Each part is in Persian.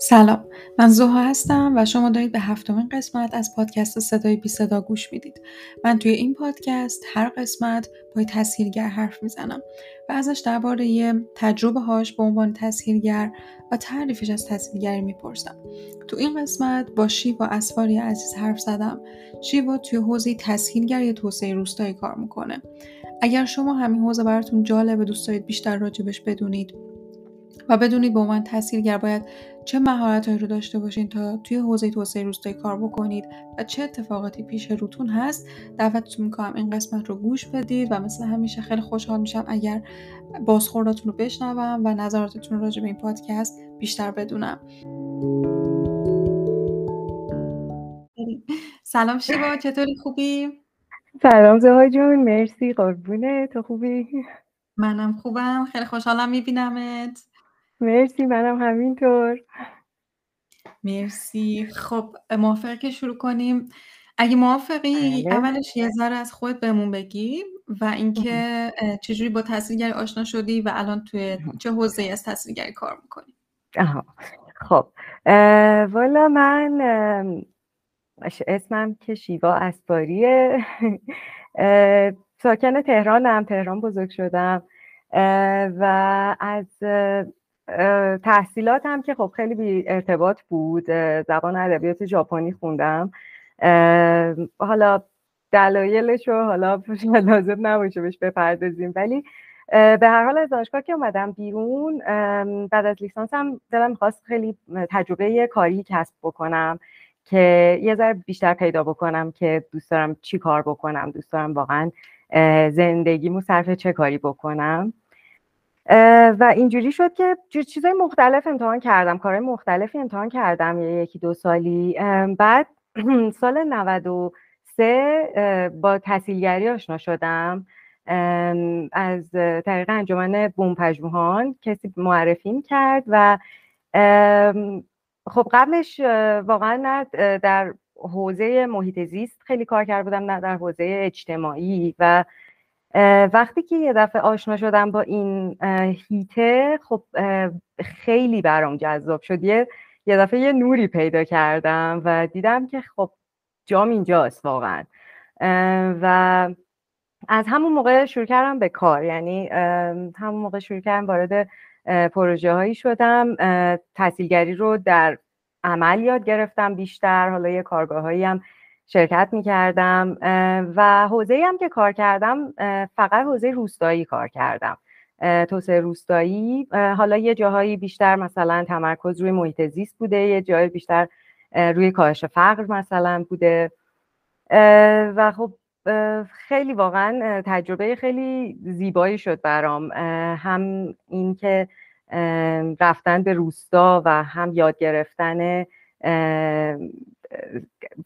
سلام. من زوها هستم و شما دارید به هفتمین قسمت از پادکست صدای بی صدا گوش می‌دید. من توی این پادکست هر قسمت با تسهیلگر حرف می‌زنم و ازش درباره تجربه هاش به عنوان تسهیلگر و تعریفش از تسهیلگری می‌پرسم. تو این قسمت با شیوا اسفاری عزیز حرف زدم. شیوا توی حوزه تسهیلگر یا توسعه روستایی کار می‌کنه. اگر شما همین حوزه براتون جالبه دوست دارید بیشتر راجبش بدونید و بدونید به عنوان تسهیلگر باید چه مهارتهایی رو داشته باشین تا توی حوزه توسعه روستایی کار بکنید و چه اتفاقاتی پیش روتون هست دعوتتون می‌کنم این قسمت رو گوش بدید و مثل همیشه خیلی خوشحال میشم اگر بازخورداتون رو بشنوم و نظراتتون رو راجع به این پادکست بیشتر بدونم سلام شیوا چطوری خوبی؟ سلام زها جون مرسی قربونه تو خوبی؟ منم خوبم خیلی خوشحالم میبینمت مرسی منم همینطور. مرسی. خب موافقه که شروع کنیم. اگه موافقی بله. اولش یه ذره از خودت بهمون بگی و اینکه چجوری با تحصیلگری آشنا شدی و الان توی چه حوزه از تحصیلگری کار می‌کنی؟ آها. خب والا من اسمم که شیوا اسپاریه ساکن تهرانم تهران بزرگ شدم. و از تحصیلاتم که خب خیلی بی ارتباط بود زبان ادبیات ژاپنی خوندم. حالا دلایلش رو حالا لازم نباشه بهش بپردازیم. ولی به هر حال از دانشگاه که اومدم بیرون بعد از لیسانسم دلم می‌خواست خیلی تجربه کاری کسب بکنم که یه ذره بیشتر پیدا بکنم که دوست دارم چی کار بکنم دوست دارم واقعا زندگیمو صرف چه کاری بکنم. و اینجوری شد که چیزای مختلف امتحان کردم کارهای مختلفی امتحان کردم یه یکی دو سالی. بعد سال 93 با تحصیلگری آشنا شدم. از طریق انجمن بوم پژوهان کسی معرفیم کرد و خب قبلش واقعا نه در حوزه محیط زیست خیلی کار کرده بودم نه در حوزه اجتماعی و وقتی که یه دفعه آشنا شدم با این هیته خب خیلی برام جذاب شد. یه دفعه یه نوری پیدا کردم و دیدم که خب جام اینجاست واقعا. و از همون موقع شروع کردم به کار. یعنی همون موقع شروع کردم وارد پروژه هایی شدم. تحصیلگری رو در عمل یاد گرفتم بیشتر. حالا یه کارگاه هایی هم شرکت می کردم و حوزه هم که کار کردم فقط حوزه روستایی کار کردم. توسعه روستایی حالا یه جاهایی بیشتر مثلا تمرکز روی محیط زیست بوده یه جای بیشتر روی کاهش فقر مثلا بوده. و خب خیلی واقعا تجربه خیلی زیبایی شد برام. هم اینکه رفتن به روستا و هم یاد گرفتن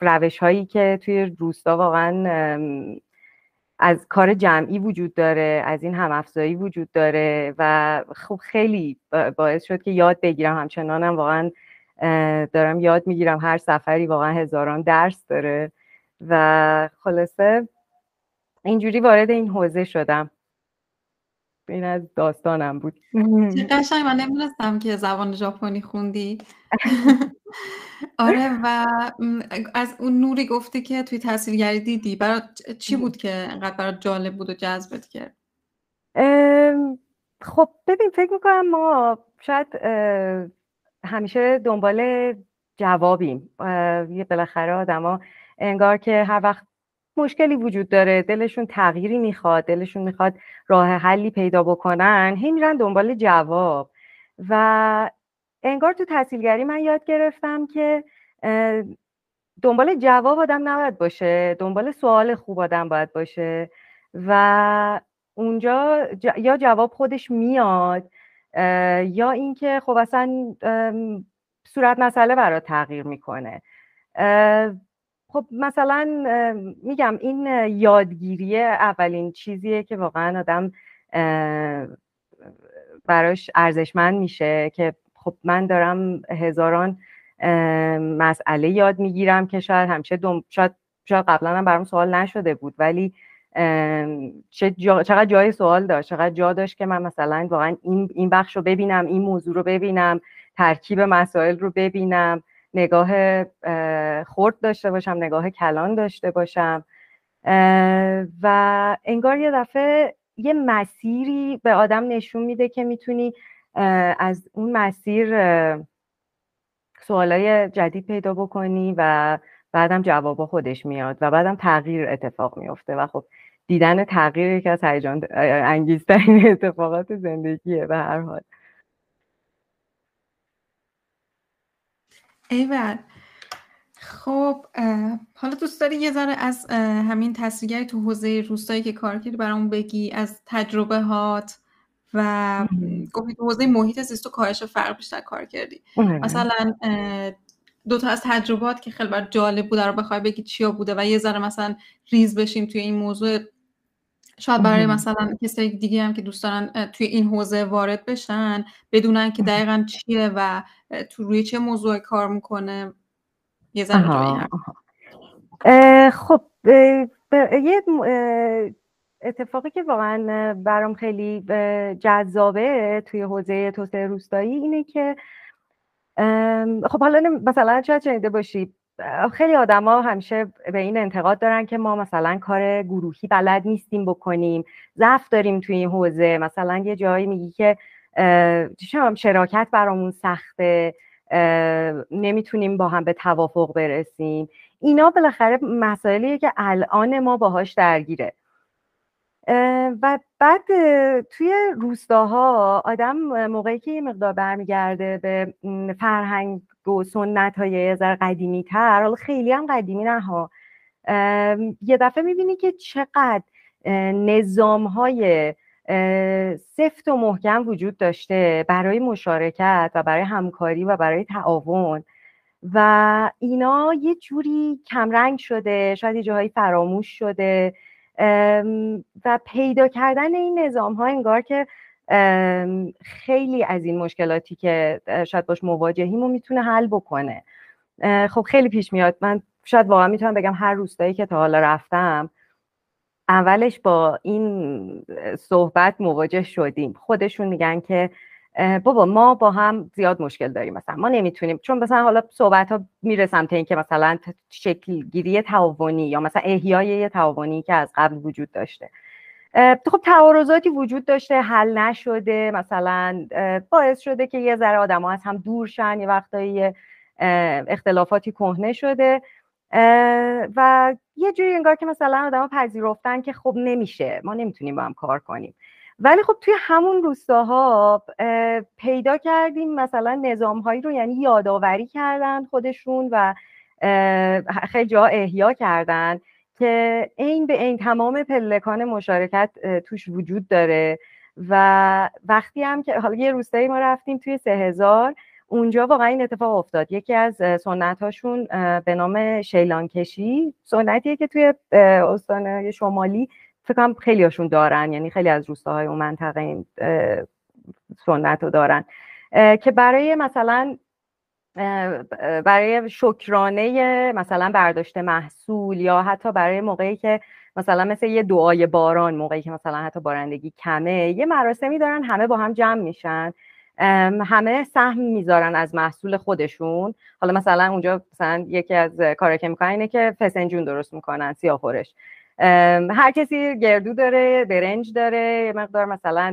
روش هایی که توی روستا واقعا از کار جمعی وجود داره از این هم افزایی وجود داره و خب خیلی باعث شد که یاد بگیرم. همچنانم واقعا دارم یاد می‌گیرم هر سفری واقعا هزاران درس داره و خلاصه اینجوری وارد این حوزه شدم. این از داستانم بود. چه قشنگ من نمی‌دونستم که زبان ژاپنی خوندی. آره و از اون نوری گفتی که توی تحصیلگری دیدی. برات چی بود که انقدر برات جالب بود و جذبت کرد؟ خب ببین فکر می‌کنم ما شاید همیشه دنبال جوابیم. یه بالاخره آدما انگار که هر وقت مشکلی وجود داره دلشون تغییری می‌خواد دلشون می‌خواد راه حلی پیدا بکنن هی میرن دنبال جواب. و انگار تو تحصیلگری من یاد گرفتم که دنبال جواب آدم نباید باشه دنبال سوال خوب آدم باید باشه و اونجا یا جواب خودش میاد یا اینکه خب اصلا صورت مسئله برات تغییر می‌کنه. خب مثلا میگم این یادگیری اولین چیزیه که واقعا آدم براش ارزشمند میشه که خب من دارم هزاران مسئله یاد می‌گیرم که شاید همیشه دم... شاید, شاید قبلا هم برام سوال نشده بود ولی چقدر جای سوال داشت چقدر جا داشت که من مثلا واقعا این, این بخش رو ببینم این موضوع رو ببینم ترکیب مسائل رو ببینم نگاه خرد داشته باشم نگاه کلان داشته باشم و انگار یه دفعه یه مسیری به آدم نشون میده که می‌تونی از اون مسیر سوالای جدید پیدا بکنی و بعدم جواب خودش میاد و بعدم تغییر اتفاق میفته و خب دیدن تغییر یکی از هیجان انگیزترین اتفاقات زندگیه به هر حال. ایول خب حالا دوست داری یه ذره از همین تصویرگری تو حوزه روستایی که کار کردی برامون بگی از تجربه هات و گفتی تو حوزه محیط زیست و کاهش فرق بیشتر کار کردی. مثلا دو تا از تجربات که خیلی بر جالب بوده رو بخوای بگی چیا بوده و یه ذره مثلا ریز بشیم توی این موضوع. شاید برای مثلا کسای دیگه هم که دوست دارن توی این حوزه وارد بشن بدونن که دقیقا چیه و تو روی چه موضوع کار می‌کنه. یه ذره خب یه اتفاقی که واقعا برام خیلی جذابه توی حوزه توسعه روستایی اینه که خب حالا مثلا چه شنیده باشی خیلی آدما همیشه به این انتقاد دارن که ما مثلا کار گروهی بلد نیستیم بکنیم ضعف داریم توی این حوزه. مثلا یه جایی میگی که شراکت برامون سخته نمی‌تونیم با هم به توافق برسیم. اینا بالاخره مسائلیه که الان ما باهاش درگیره. و بعد توی روستاها آدم موقعی که یه مقدار برمیگرده به فرهنگ و سنت های یه قدیمی تر حالا خیلی هم قدیمی نه ها. یه دفعه می‌بینی که چقدر نظام های سفت و محکم وجود داشته برای مشارکت و برای همکاری و برای تعاون. و اینا یه جوری کمرنگ شده شاید یه جاهایی فراموش شده. و پیدا کردن این نظام ها انگار که خیلی از این مشکلاتی که شاید باش مواجهیم رو می‌تونه حل بکنه. خب خیلی پیش میاد. من شاید واقعا می‌تونم بگم هر روستایی که تا حالا رفتم اولش با این صحبت مواجه شدیم. خودشون میگن که بابا ما با هم زیاد مشکل داریم مثلا. ما نمی‌تونیم چون مثلا حالا صحبت ها میره سمت اینکه مثلا شکل گیری تعاونی یا مثلا احیای یه تعاونی که از قبل وجود داشته. خب تعارضاتی وجود داشته حل نشده مثلا باعث شده که یه ذره آدم از هم دور شن یه وقتایی اختلافاتی کهنه شده. و یه جوری انگار که مثلا آدم پذیرفتن که خب نمیشه ما نمی‌تونیم با هم کار کنیم. ولی خب توی همون روستاها پیدا کردیم مثلا نظام هایی رو یعنی یادآوری کردن خودشون و خیلی جا احیا کردن که این به این تمام پلکان مشارکت توش وجود داره. و وقتی هم که حالا یه روستایی ما رفتیم توی سه هزار اونجا واقعا این اتفاق افتاد. یکی از سنت هاشون به نام شیلان کشی سنتیه که توی استان شمالی فکر کنم خیلی هاشون دارن یعنی خیلی از روستاهای اون منطقه این سنت دارن. که برای مثلا برای شکرانه مثلا برداشت محصول یا حتی برای موقعی که مثلا مثل یه دعای باران موقعی که مثلا حتی بارندگی کمه یه مراسمی دارن همه با هم جمع میشن. همه سهم می‌ذارن از محصول خودشون. حالا مثلا اونجا مثلا یکی از کارا که می‌کنن اینه که فسنجون درست می‌کنن سیاهورش هر کسی گردو داره برنج داره یه مقدار مثلا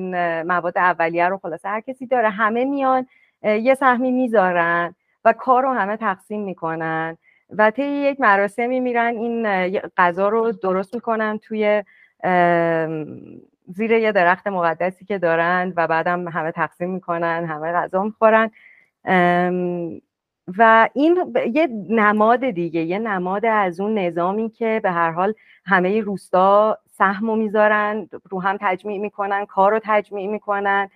مواد اولیه رو خلاصه هر کسی داره. همه میان یه سهمی می‌ذارن و کار رو همه تقسیم می‌کنن و طی یک مراسمی میرن این غذا رو درست می‌کنن توی زیر یه درخت مقدسی که دارن و بعدم همه تقسیم می‌کنن همه غذا می‌خورن. و این یه نماد دیگه یه نماد از اون نظامی که به هر حال همه روستا سهم می‌ذارن رو هم تجمیع می‌کنن کار رو تجمیع می‌کنن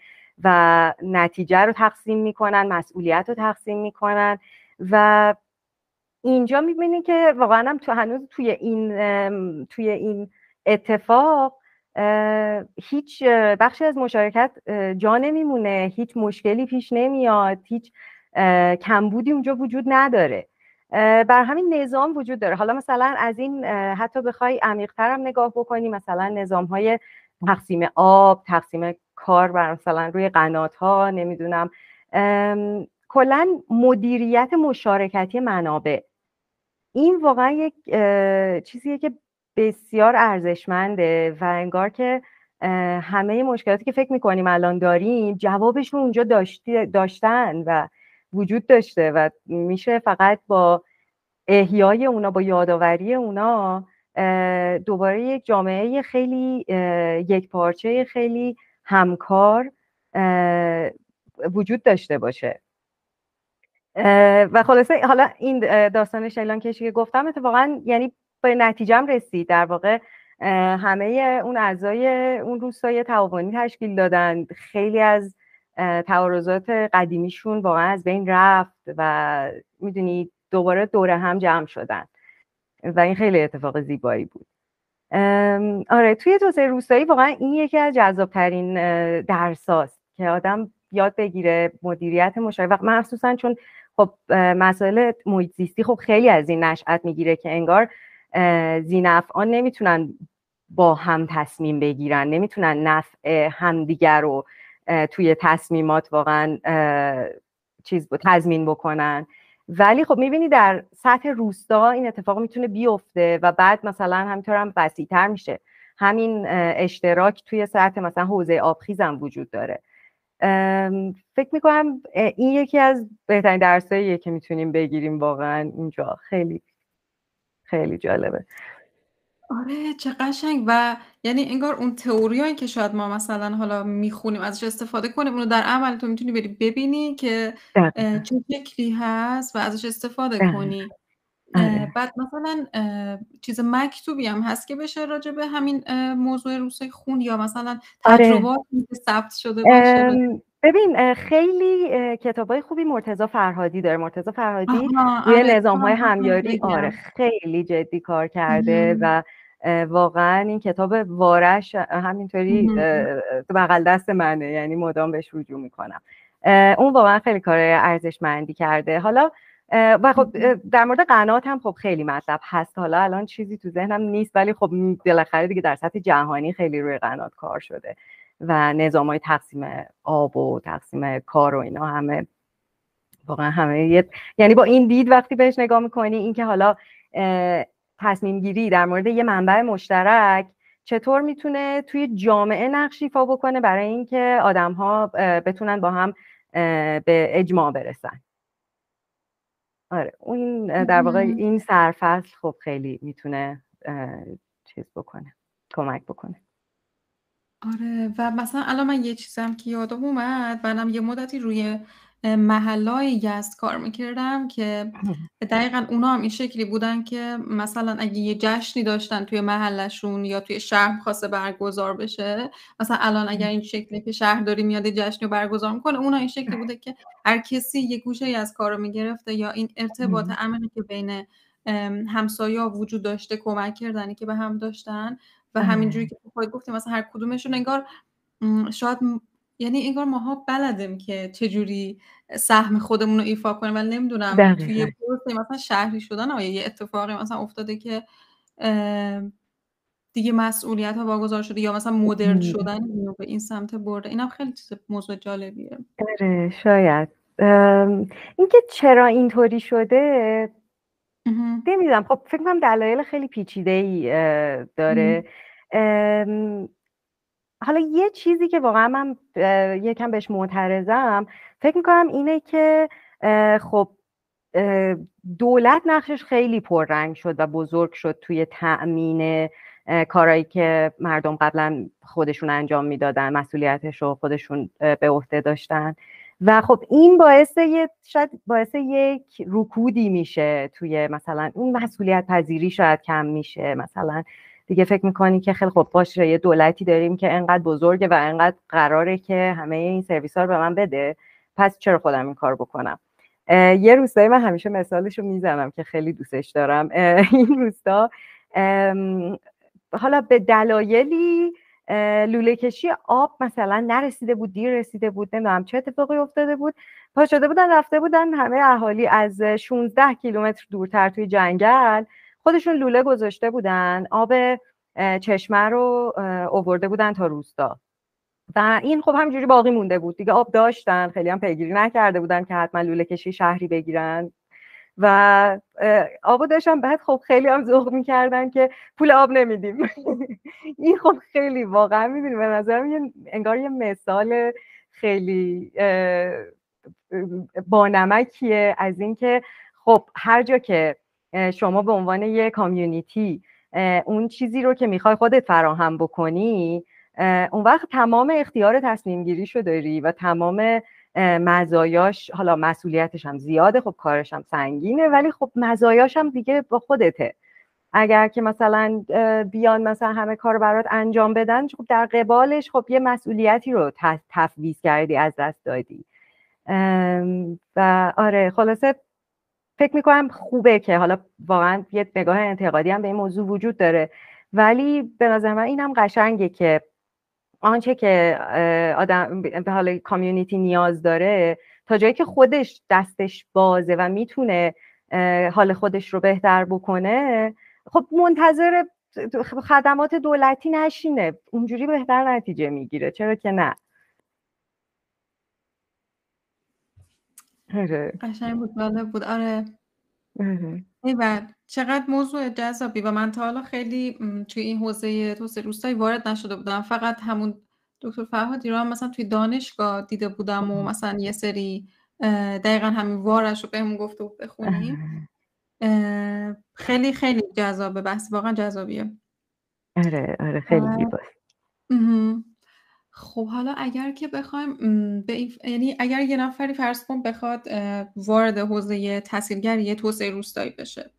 و نتیجه رو تقسیم می‌کنن مسئولیت رو تقسیم می‌کنن و اینجا می‌بینی که واقعا هم تو هنوز توی این توی این اتفاق هیچ بخشی از مشارکت جا نمیمونه هیچ مشکلی پیش نمیاد هیچ کمبودی اونجا وجود نداره. بر همین نظام وجود داره. حالا مثلا از این حتی بخوای عمیقتر هم نگاه بکنی مثلا نظام های تقسیم آب تقسیم کار بر مثلا روی قنات ها نمی‌دونم کلا مدیریت مشارکتی منابع. این واقعا یک چیزیه که بسیار ارزشمنده و انگار که همه مشکلاتی که فکر می‌کنیم الان داریم جوابشون اونجا داشتی داشتن و وجود داشته و میشه فقط با احیای اونا با یادآوری اونا دوباره یک جامعه خیلی یک پارچه خیلی همکار وجود داشته باشه. و خلاصه حالا این داستان شیلان کشی که گفتم اتفاقا یعنی به نتیجهم رسید. در واقع همه اون اعضای اون روستای تعاونی تشکیل دادن. خیلی از تعارضات قدیمیشون واقعا از بین رفت و می‌دونید دوباره دوره هم جمع شدن و این خیلی اتفاق زیبایی بود. آره توی توسعه روستایی واقعا این یکی از جذابترین درساست که آدم یاد بگیره مدیریت مشارکت و مخصوصا چون خب مسائل محیط زیستی خب خیلی از این نشأت می‌گیره که انگار زینفعان نمی‌تونن با هم تصمیم بگیرن نمی‌تونن نفع همدیگر رو توی تصمیمات واقعا چیز تضمین بکنن. ولی خب می‌بینی در سطح روستا این اتفاق می‌تونه بیفته و بعد مثلا همینطور هم وسیعتر میشه. همین اشتراک توی سطح مثلا حوزه آبخیز هم وجود داره. فکر می‌کنم این یکی از بهترین درساییه که می‌تونیم بگیریم واقعا اینجا. خیلی خیلی جالبه. آره چه قشنگ. و یعنی انگار اون تئوریایی که شاید ما مثلا حالا می‌خونیم ازش استفاده کنیم اونو در عمل تو می‌تونی بری ببینی که چه شکلی هست و ازش استفاده کنی. آره. بعد مثلا چیز مکتوبی هم هست که بشه راجع به همین موضوع روسای خون یا مثلا آره. تجربات که ثبت شده باشه. ببین خیلی کتابای خوبی مرتزا فرهادی داره. مرتزا فرهادی روی آره. نظام های همیاری آره خیلی جدی کار کرده و واقعا این کتاب وارش همینطوری بغل دست منه. یعنی مدام بهش رجوع می‌کنم. اون واقعا خیلی کار ارزشمندی کرده. حالا و خب در مورد قنات هم خب خیلی مطلب هست. حالا الان چیزی تو ذهنم نیست ولی خب بالاخره دیگه در سطح جهانی خیلی روی قنات کار شده و نظام های تقسیم آب و تقسیم کار و اینا همه واقعا همه یعنی با این دید وقتی بهش نگاه می‌کنی اینکه حالا تصمیم گیری در مورد یه منبع مشترک چطور می‌تونه توی جامعه نقش ایفا بکنه برای اینکه آدم ها بتونن با هم به اجماع برسن؟ آره اون در واقع این سرفصل خب خیلی می‌تونه چیز بکنه کمک بکنه. آره و مثلا الان من یه چیزم که یادم اومد منم یه مدتی روی محلای یزد کار می‌کردم که دقیقا اونا هم این شکلی بودن که مثلا اگه یه جشنی داشتن توی محلشون یا توی شهر خواسته برگزار بشه مثلا الان اگر این شکلی که شهرداری میاد جشنی رو برگزار می‌کنه اونا این شکلی بوده که هر کسی یه گوشه از کار رو می‌گرفته یا این ارتباط عمیقی که بین همسایه وجود داشته کمک کردنی که به هم داشتن و همینجوری که خود گفتیم مثلا هر کدومشون انگار شاید یعنی انگار ماها بلدیم که چجوری سهم خودمون رو ایفا کنیم ولی نمی‌دونم توی پروسه مثلا شهری شدن آیا یه اتفاقی مثلا افتاده که دیگه مسئولیت ها واگذار شده یا مثلا مدرن شدن به این سمت برده. اینم خیلی چیز موضوع جالبیه. آره شاید. اینکه چرا اینطوری شده نمی‌دونم. خب فکر کنم دلایل خیلی پیچیده ای داره. حالا یه چیزی که واقعا من یکم بهش معترضم فکر می‌کنم اینه که خب دولت نقشش خیلی پررنگ شد و بزرگ شد توی تأمین کارهایی که مردم قبلا خودشون انجام می‌دادن مسئولیتش رو خودشون به عهده داشتن. و خب این باعث یه شاید باعث یک رکودی میشه توی مثلا اون مسئولیت پذیری شاید کم میشه مثلا دیگه فکر می‌کنی که خیلی خب باشه یه دولتی داریم که انقدر بزرگه و انقدر قراره که همه این سرویس ها رو به من بده پس چرا خودم این کار بکنم؟ یه روستایی من همیشه مثالش رو می‌زنم که خیلی دوستش دارم. این روستا حالا به دلایلی لوله کشی آب مثلا نرسیده بود دیر رسیده بود نمی‌دونم چه اتفاقی افتاده بود. پا شده بودن رفته بودن همه اهالی از 16 کیلومتر دورتر توی جنگل. خودشون لوله گذاشته بودن آب چشمه رو اوورده بودن تا روستا. و این خب همینجوری باقی مونده بود. دیگه آب داشتن خیلی هم پیگیری نکرده بودن که حتما لوله کشی شهری بگیرن. و آبو داشتن. بعد خب خیلی هم ذوق می‌کردن که پول آب نمیدیم. این خب خیلی واقعا می‌دونی به نظرم یه انگار یه مثال خیلی بانمکیه از اینکه خب هر جا که شما به عنوان یه کامیونیتی اون چیزی رو که می‌خوای خودت فراهم بکنی اون وقت تمام اختیار تصمیم گیریشو داری و تمام مزایاش حالا مسئولیتش هم زیاده خب کارش هم سنگینه ولی خب مزایاش هم دیگه با خودته. اگر که مثلا بیان مثلا همه کار برات انجام بدن خب در قبالش خب یه مسئولیتی رو تفویض کردی از دست دادی. و آره خلاصه فکر می‌کنم خوبه که حالا واقعا یه نگاه انتقادی هم به این موضوع وجود داره. ولی به نظر من اینم قشنگه که آنچه که آدم به حال کامیونیتی نیاز داره تا جایی که خودش دستش بازه و می‌تونه حال خودش رو بهتر بکنه خب منتظر خدمات دولتی نشینه. اونجوری بهتر نتیجه می‌گیره. چرا که نه؟ آره. قشنگ بود بالا بود. آره. آره. چقدر موضوع جذابی و من تا حالا خیلی توی این حوزه توسعه روستایی وارد نشده بودم. فقط همون دکتر فرهادی رو هم مثلا توی دانشگاه دیده بودم و مثلا یه سری دقیقا همین وارش رو بهمون گفته بود بخونیم خیلی خیلی جذابه. بحث واقعا جذابیه. آره آره خیلی زیباست. خب حالا اگر که بخوایم به یعنی اگر یه نفری فرض کن بخواد وارد حوزه تحصیلگری توسعه روستایی بشه.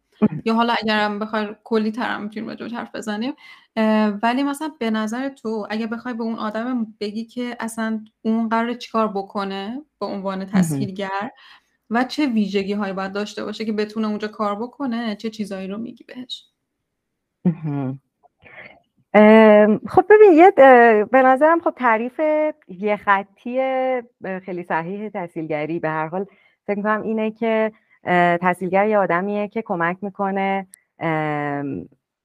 یا حالا اگر هم بخوای کلی تر هم می‌تونیم راجع حرف بزنیم ولی مثلا به نظر تو اگه بخوای به اون آدم بگی که اصلا اون قرار چیکار بکنه به عنوان تسهیلگر و چه ویژگی هایی باید داشته باشه که بتونه اونجا کار بکنه چه چیزایی رو میگی بهش؟ خب ببین یه به نظرم خب تعریف یه خطی خیلی صحیح تحصیلگری به هر حال فکر می‌کنم اینه که تحصیلگر یه آدمیه که کمک می‌کنه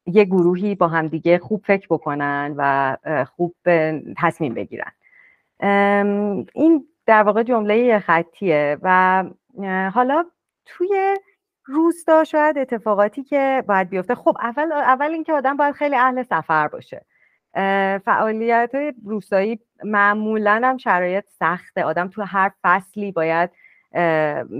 یه گروهی با همدیگه خوب فکر بکنن و خوب تصمیم بگیرن. این در واقع جمله خطیه و حالا توی روستا شاید اتفاقاتی که باید بیفته. خب اول اول اینکه آدم باید خیلی اهل سفر باشه. فعالیت های روستایی معمولا هم شرایط سخته. آدم تو هر فصلی باید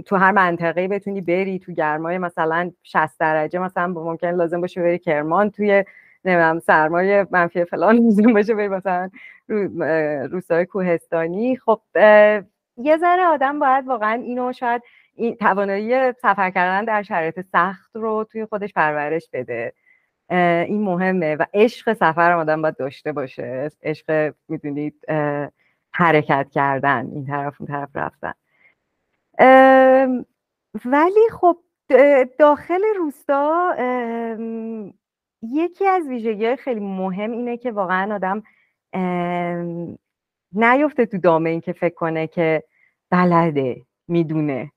تو هر منطقه بتونی بری. تو گرمای مثلا 60 درجه مثلا ممکن لازم باشه بری کرمان. توی نمی‌دونم سرمایه منفی فلان لازم باشه بری مثلا روستای کوهستانی. خب یه ذره آدم باید واقعا اینو شاید این توانایی سفر کردن در شرایط سخت رو توی خودش پرورش بده. این مهمه و عشق سفر آدم باید داشته باشه. عشق می‌دونید حرکت کردن این طرف اون طرف رفتن. ولی خب داخل روستا یکی از ویژگی خیلی مهم اینه که واقعا آدم نیفته تو دامه این که فکر کنه که بلده می‌دونه.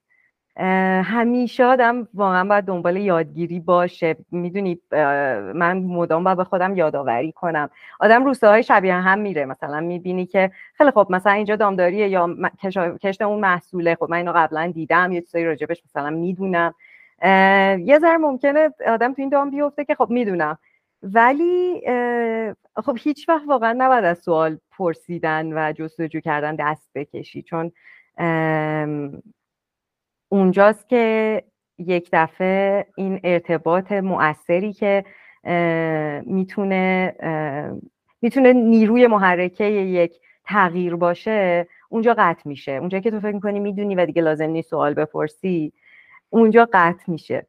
همیشه آدم واقعا باید دنبال یادگیری باشه. می‌دونی من مدام باید به خودم یادآوری کنم. آدم روستاهای شبیه هم میره. مثلا می‌بینی که خیلی خب مثلا اینجا دامداریه یا کشت اون محصوله. خب من اینو قبلا دیدم. یه چیزایی راجبش مثلا می‌دونم. یه ذره ممکنه آدم تو این دام بیفته که خب می‌دونم. ولی خب هیچ وقت واقعا نباید از سوال پرسیدن و جستجو کردن دست بکشی. چون اونجاست که یک دفعه این ارتباط مؤثری که می‌تونه می‌تونه نیروی محرکه یک تغییر باشه اونجا قطع میشه. اونجا که تو فکر می‌کنی می‌دونی و دیگه لازم نیست سوال بپرسی اونجا قطع میشه.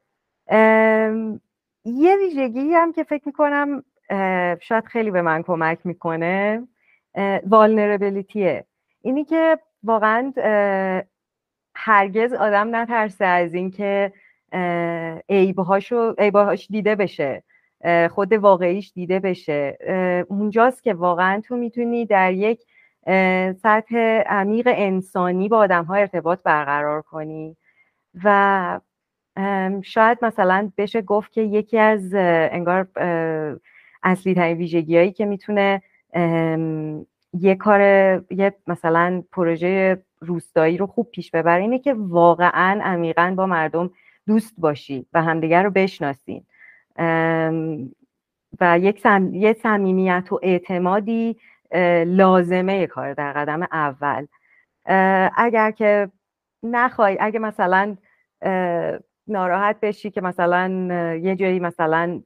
یه ویژگی هم که فکر می‌کنم شاید خیلی به من کمک می‌کنه والنربلیتیه اینی که واقعا هرگز آدم نترسه از اینکه عیبهاشو عیبهاش دیده بشه خود واقعیش دیده بشه. اونجاست که واقعا تو می‌تونی در یک سطح عمیق انسانی با آدم ها ارتباط برقرار کنی. و شاید مثلا بشه گفت که یکی از انگار اصلی ترین ویژگی هایی که می‌تونه یه کار یه مثلا پروژه روستایی رو خوب پیش ببره اینه که واقعا عمیقا با مردم دوست باشی و همدیگر رو بشناسین. و یک سم... صمیمیت و اعتمادی لازمه کار در قدم اول. اگر که نخوای اگه مثلا ناراحت بشی که مثلا یه جایی مثلا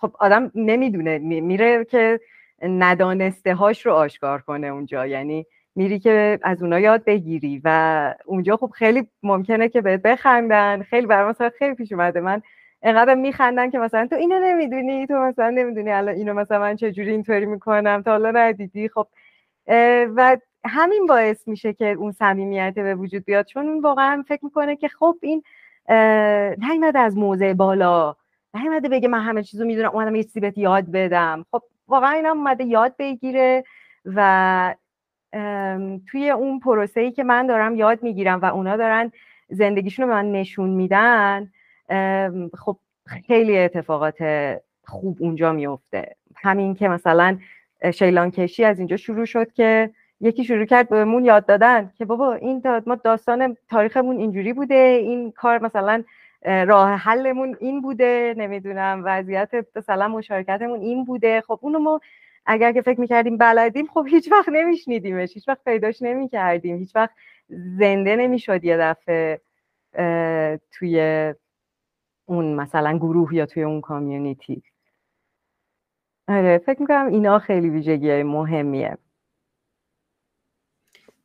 خب آدم نمی‌دونه میره که ندانسته هاش رو آشکار کنه اونجا. یعنی میری که از اونا یاد بگیری و اونجا خب خیلی ممکنه که بهت بخندن خیلی برای مثلا خیلی پیش اومده. من انقدر میخندن که مثلا تو اینو نمی‌دونی تو مثلا نمی‌دونی الان اینو مثلا من چجوری اینطوری می‌کنم تا حالا ندیدی. خب و همین باعث میشه که اون صمیمیت به وجود بیاد. چون اون واقعا فکر می‌کنه که خب این نیومده از موضع بالا. نیومده بگه من همه چیزو می‌دونم اومدم یه چیزی بهت یاد بدم. خب واقعا اینا اومده یاد بگیره و توی اون پروسه ای که من دارم یاد می‌گیرم و اونا دارن زندگیشون رو من نشون میدن خب خیلی اتفاقات خوب اونجا میفته همین که مثلا شیلان کشی از اینجا شروع شد که یکی شروع کرد بهمون یاد دادن که بابا این ما داستان تاریخمون اینجوری بوده این کار مثلا راه حلمون این بوده نمی‌دونم وضعیت مثلا مشارکتمون این بوده. خب اونو ما اگر که فکر می‌کردیم بلدیم خب هیچ وقت نمیشنیدیمش هیچ وقت پیداش نمی‌کردیم هیچ وقت زنده نمی‌شد یه دفعه توی اون مثلا گروه یا توی اون کامیونیتی آره فکر می‌کنم اینا خیلی ویژگی های مهمیه.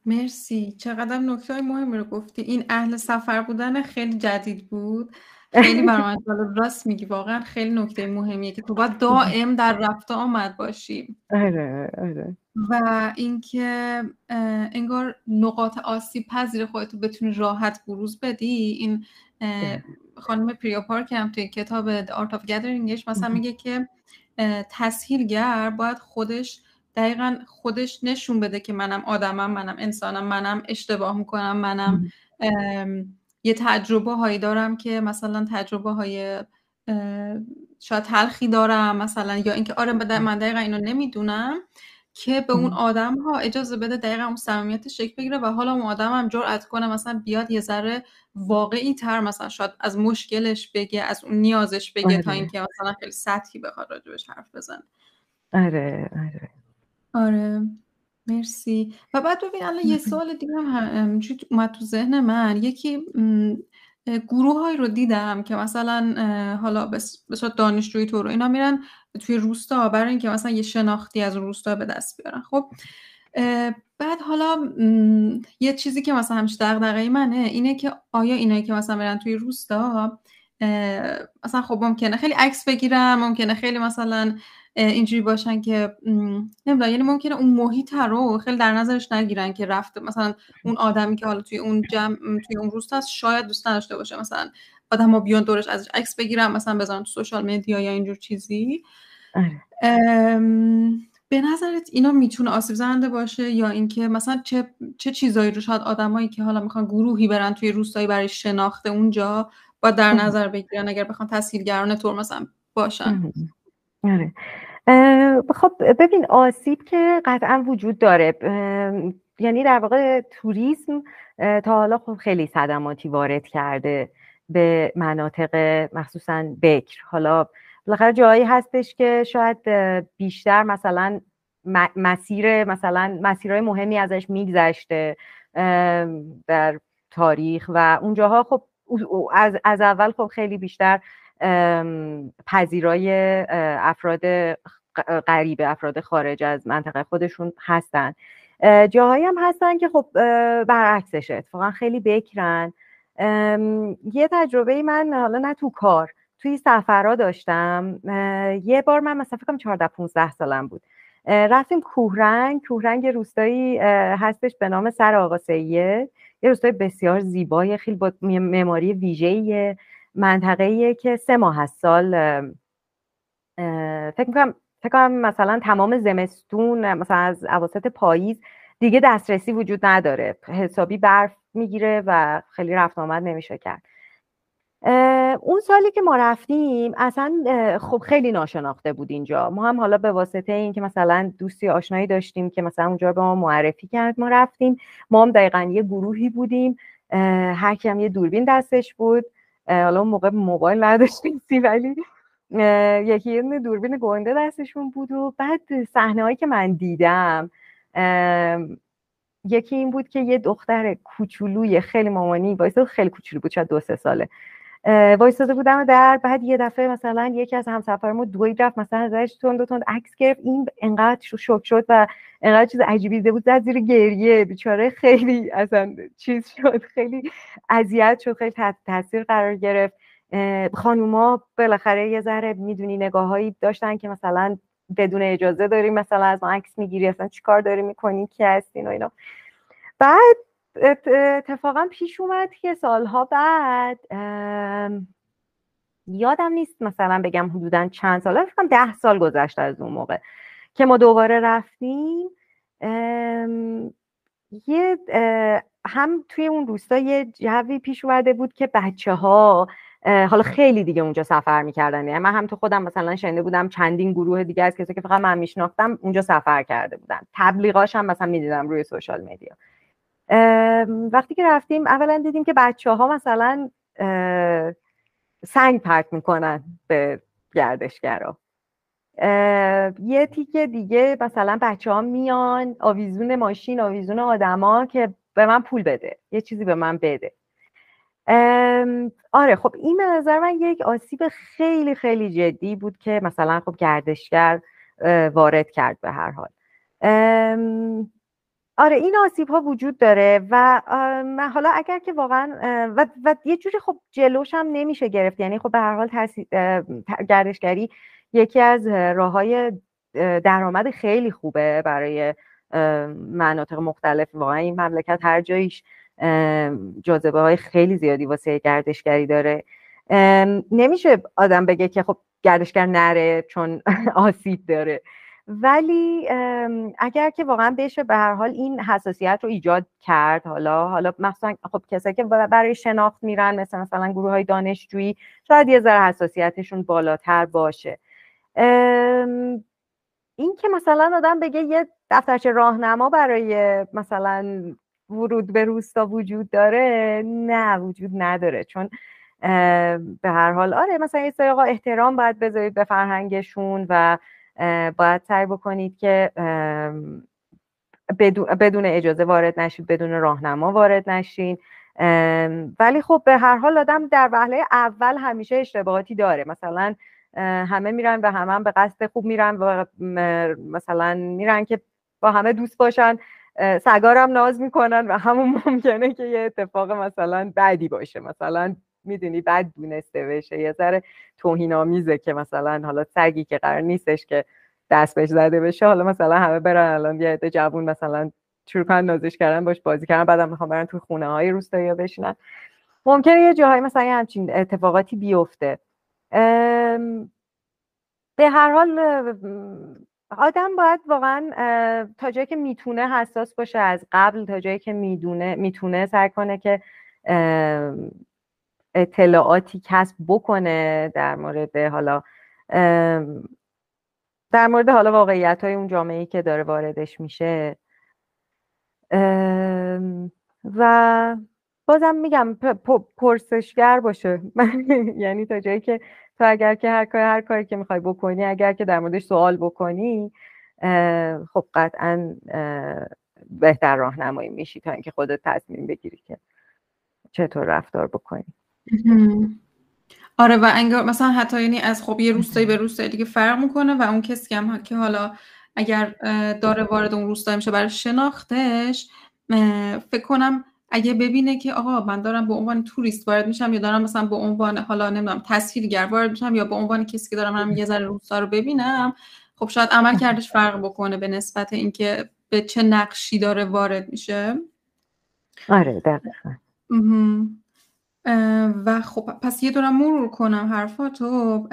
مرسی. چقدر نکته های مهمی رو گفتی. این اهل سفر بودن خیلی جدید بود. خیلی برای من راست میگی واقعا خیلی نکته مهمیه که تو باید دائم در رفت آمد باشی. آره آره. و اینکه انگار نقاط آسیب پذیر خودتو بتونی راحت بروز بدی. این خانم پریا پارک هم توی کتاب The Art of Gatheringش مثلا میگه که تسهیلگر باید خودش دقیقا خودش نشون بده که منم آدمم منم انسانم منم اشتباه می‌کنم منم یه تجربه هایی دارم که مثلا تجربه های شاید تلخی دارم مثلا یا اینکه آره من دقیقا اینو نمی‌دونم که به اون آدم ها اجازه بده دقیقا اون صمیمیت شکل بگیره و حالا اون آدم هم جرأت کنه مثلا بیاد یه ذره واقعی تر مثلا شاید از مشکلش بگه از اون نیازش بگه تا آره. اینکه مثلا خیلی سطحی بخواد راجبش حرف بزنه. آره آره. آره. مرسی. و بعد ببین الان یه سوال دیگه هم اومد تو ذهن من. یکی گروه رو دیدم که مثلا حالا به صورت دانشجویی تو رو اینا میرن توی روستا برای اینکه مثلا یه شناختی از روستا به دست بیارن. خب بعد حالا یه چیزی که مثلا همیشه دغدغه منه اینه که آیا اینایی که مثلا میرن توی روستا مثلا خب ممکنه خیلی عکس بگیرن ممکنه خیلی مثلا اینجوری باشن که نمی‌دونم یعنی ممکنه اون محیط رو خیلی در نظرش نگیرن که رفته مثلا اون آدمی که حالا توی اون جمع توی اون روست هست شاید دوست نداشته باشه مثلا آدم ها بیان دورش ازش عکس بگیرن مثلا بزنن تو سوشال مدیا یا اینجور چیزی. آره. به نظرت اینا می‌تونه آسیب زننده باشه یا اینکه مثلا چه چه چیزایی رو شاید آدمایی که حالا می‌خوان گروهی برن توی روستایی برای شناخت اونجا با در نظر بگیرن اگر بخوان تسهیلگران طور مثلا باشن؟ آره. خب ببین آسیب که قطعا وجود داره. یعنی در واقع توریسم تا حالا خب خیلی صدماتی وارد کرده به مناطق مخصوصا بکر. حالا بالاخره جایی هستش که شاید بیشتر مثلا مسیر مثلا مسیرهای مهمی ازش میگذشته در تاریخ و اونجاها خب از, از اول خب خیلی بیشتر پذیرای افراد غریب افراد خارج از منطقه خودشون هستن. جاهایی هم هستن که خب برعکسشه. اتفاقا خیلی بکرن. یه تجربه من حالا نه تو کار توی سفرها داشتم. یه بار من مثلا فکرم 14 15 سالم بود. رفتیم کوهرنگ. کوهرنگ روستایی هستش به نام سر آقا سید. یه روستای بسیار زیبای خیلی با معماری ویژه‌ای منطقه‌ایه که سه ماه از سال فکر می‌کنم فکر کنم مثلا تمام زمستون مثلا از اواسط پاییز دیگه دسترسی وجود نداره. حسابی برف می‌گیره و خیلی رفت آمد نمیشه کرد. اون سالی که ما رفتیم اصلا خب خیلی ناشناخته بود اینجا. ما هم حالا به واسطه این که مثلا دوستی آشنایی داشتیم که مثلا اونجا به ما معرفی کرد ما رفتیم. ما هم دقیقا یه گروهی بودیم. هر کی هم یه دوربین دستش بود. حالا اون موقع موبایل نداشتیم ولی. یکی دوربین گنده دستشون بود و بعد صحنه هایی که من دیدم یکی این بود که یه دختر کوچولوی خیلی مامانی وایساد خیلی کوچولو بود شاید دو سه ساله وایساده بودم در بعد یه دفعه مثلا یکی از همسفرمو دوید رفت مثلا ازش تند و تند عکس گرفت این انقدر شوک شد و انقدر چیز عجیبی دیده بود زد زیر گریه بیچاره خیلی اصلا چیز شد خیلی اذیت شد خیلی تاثیر قرار گرفت. خانوما بالاخره یه ذره می‌دونی نگاههایی داشتن که مثلا بدون اجازه داریم مثلا از ما عکس می‌گیری اصلا چیکار داری می‌کنی کی هستین و اینا. بعد اتفاقا پیش اومد که سالها بعد یادم نیست مثلا بگم حدودا چند سال فکرم ده سال گذشته از اون موقع که ما دوباره رفتیم. یه هم توی اون روستا یه جوی پیش اومده بود که بچه ها حالا خیلی دیگه اونجا سفر می‌کردن. یعنی من هم تو خودم مثلا شنیده بودم چندین گروه دیگه از کسی که فقط من میشناختم اونجا سفر کرده بودن. تبلیغاش هم مثلا می‌دیدم روی سوشال میدیا. وقتی که رفتیم اولا دیدیم که بچه ها مثلا سنگ پرت می‌کنن به گردشگرا. یه تیکه دیگه مثلا بچه ها میان آویزون ماشین آویزون آدما که به من پول بده. یه چیزی به من بده. آره خب این به نظر من یک آسیب خیلی خیلی جدی بود که مثلا خب گردشگر وارد کرد به هر حال. آره این آسیب ها وجود داره و حالا اگر که واقعا و, و یه جوری خب جلوش هم نمیشه گرفت. یعنی خب به هر حال گردشگری یکی از راه های درآمد خیلی خوبه برای مناطق مختلف. واقعا این مملکت هر جاییش جاذبه های خیلی زیادی واسه گردشگری داره. نمیشه آدم بگه که خب گردشگر نره چون آسیب داره. ولی اگر که واقعا بشه به هر حال این حساسیت رو ایجاد کرد حالا حالا مثلا خب کسایی که برای شناخت میرن مثل مثلا گروه های دانشجویی شاید یه ذره حساسیتشون بالاتر باشه. این که مثلا آدم بگه یه دفترچه راهنما برای مثلا ورود به روستا وجود داره؟ نه وجود نداره چون به هر حال آره مثلا یه سری احترام باید بذارید به فرهنگشون و باید سعی بکنید که بدون اجازه وارد نشید بدون راهنما وارد نشین. ولی خب به هر حال آدم در وهله اول همیشه اشتباهاتی داره. مثلا همه میرن و همه هم به قصد خوب میرن و مثلا میرن که با همه دوست باشن. سگارم ناز می‌کنن و همون ممکنه که یه اتفاق مثلا بعدی باشه. مثلا می‌دونی بد دونسته بشه. یه ذره توهین آمیزه که مثلا حالا سگی که قرار نیستش که دست بهش زده بشه. حالا مثلا همه برن الان یه عده جوون مثلا شروع کنن نازش کردن باش بازی کردن بعدم می‌خوام برن توی خونه های روستایی بشینن. ممکنه یه جاهای مثلا یه همچین اتفاقاتی بیفته. به هر حال آدم باید واقعا تا جایی که می‌تونه حساس باشه از قبل تا جایی که می‌دونه می‌تونه سعی کنه که اطلاعاتی کسب بکنه در مورد حالا در مورد حالا واقعیت های اون جامعه که داره واردش میشه. و بازم میگم پرسشگر باشه. یعنی تا جایی که تو اگر که هر کاری هر کاری که می‌خوای بکنی اگر که در موردش سوال بکنی خب قطعا بهتر راهنمایی میشی تا اینکه خودت تصمیم بگیری که چطور رفتار بکنی. آره و انگار مثلا حتی یعنی از خب یه روستایی به روستایی دیگه فرق می‌کنه و اون کسی هم که حالا اگر داره وارد اون روستایی میشه برای شناختش فکر کنم اگه ببینه که آقا من دارم به عنوان توریست وارد میشم یا دارم مثلا به عنوان حالا نمی‌دونم تصویرگر وارد میشم یا به عنوان کسی که دارم من یه ذره روستا رو ببینم خب شاید عمل کردش فرق بکنه به نسبت اینکه به چه نقشی داره وارد میشه. آره دقیقا. و خب پس یه دورم مرور کنم حرفاتو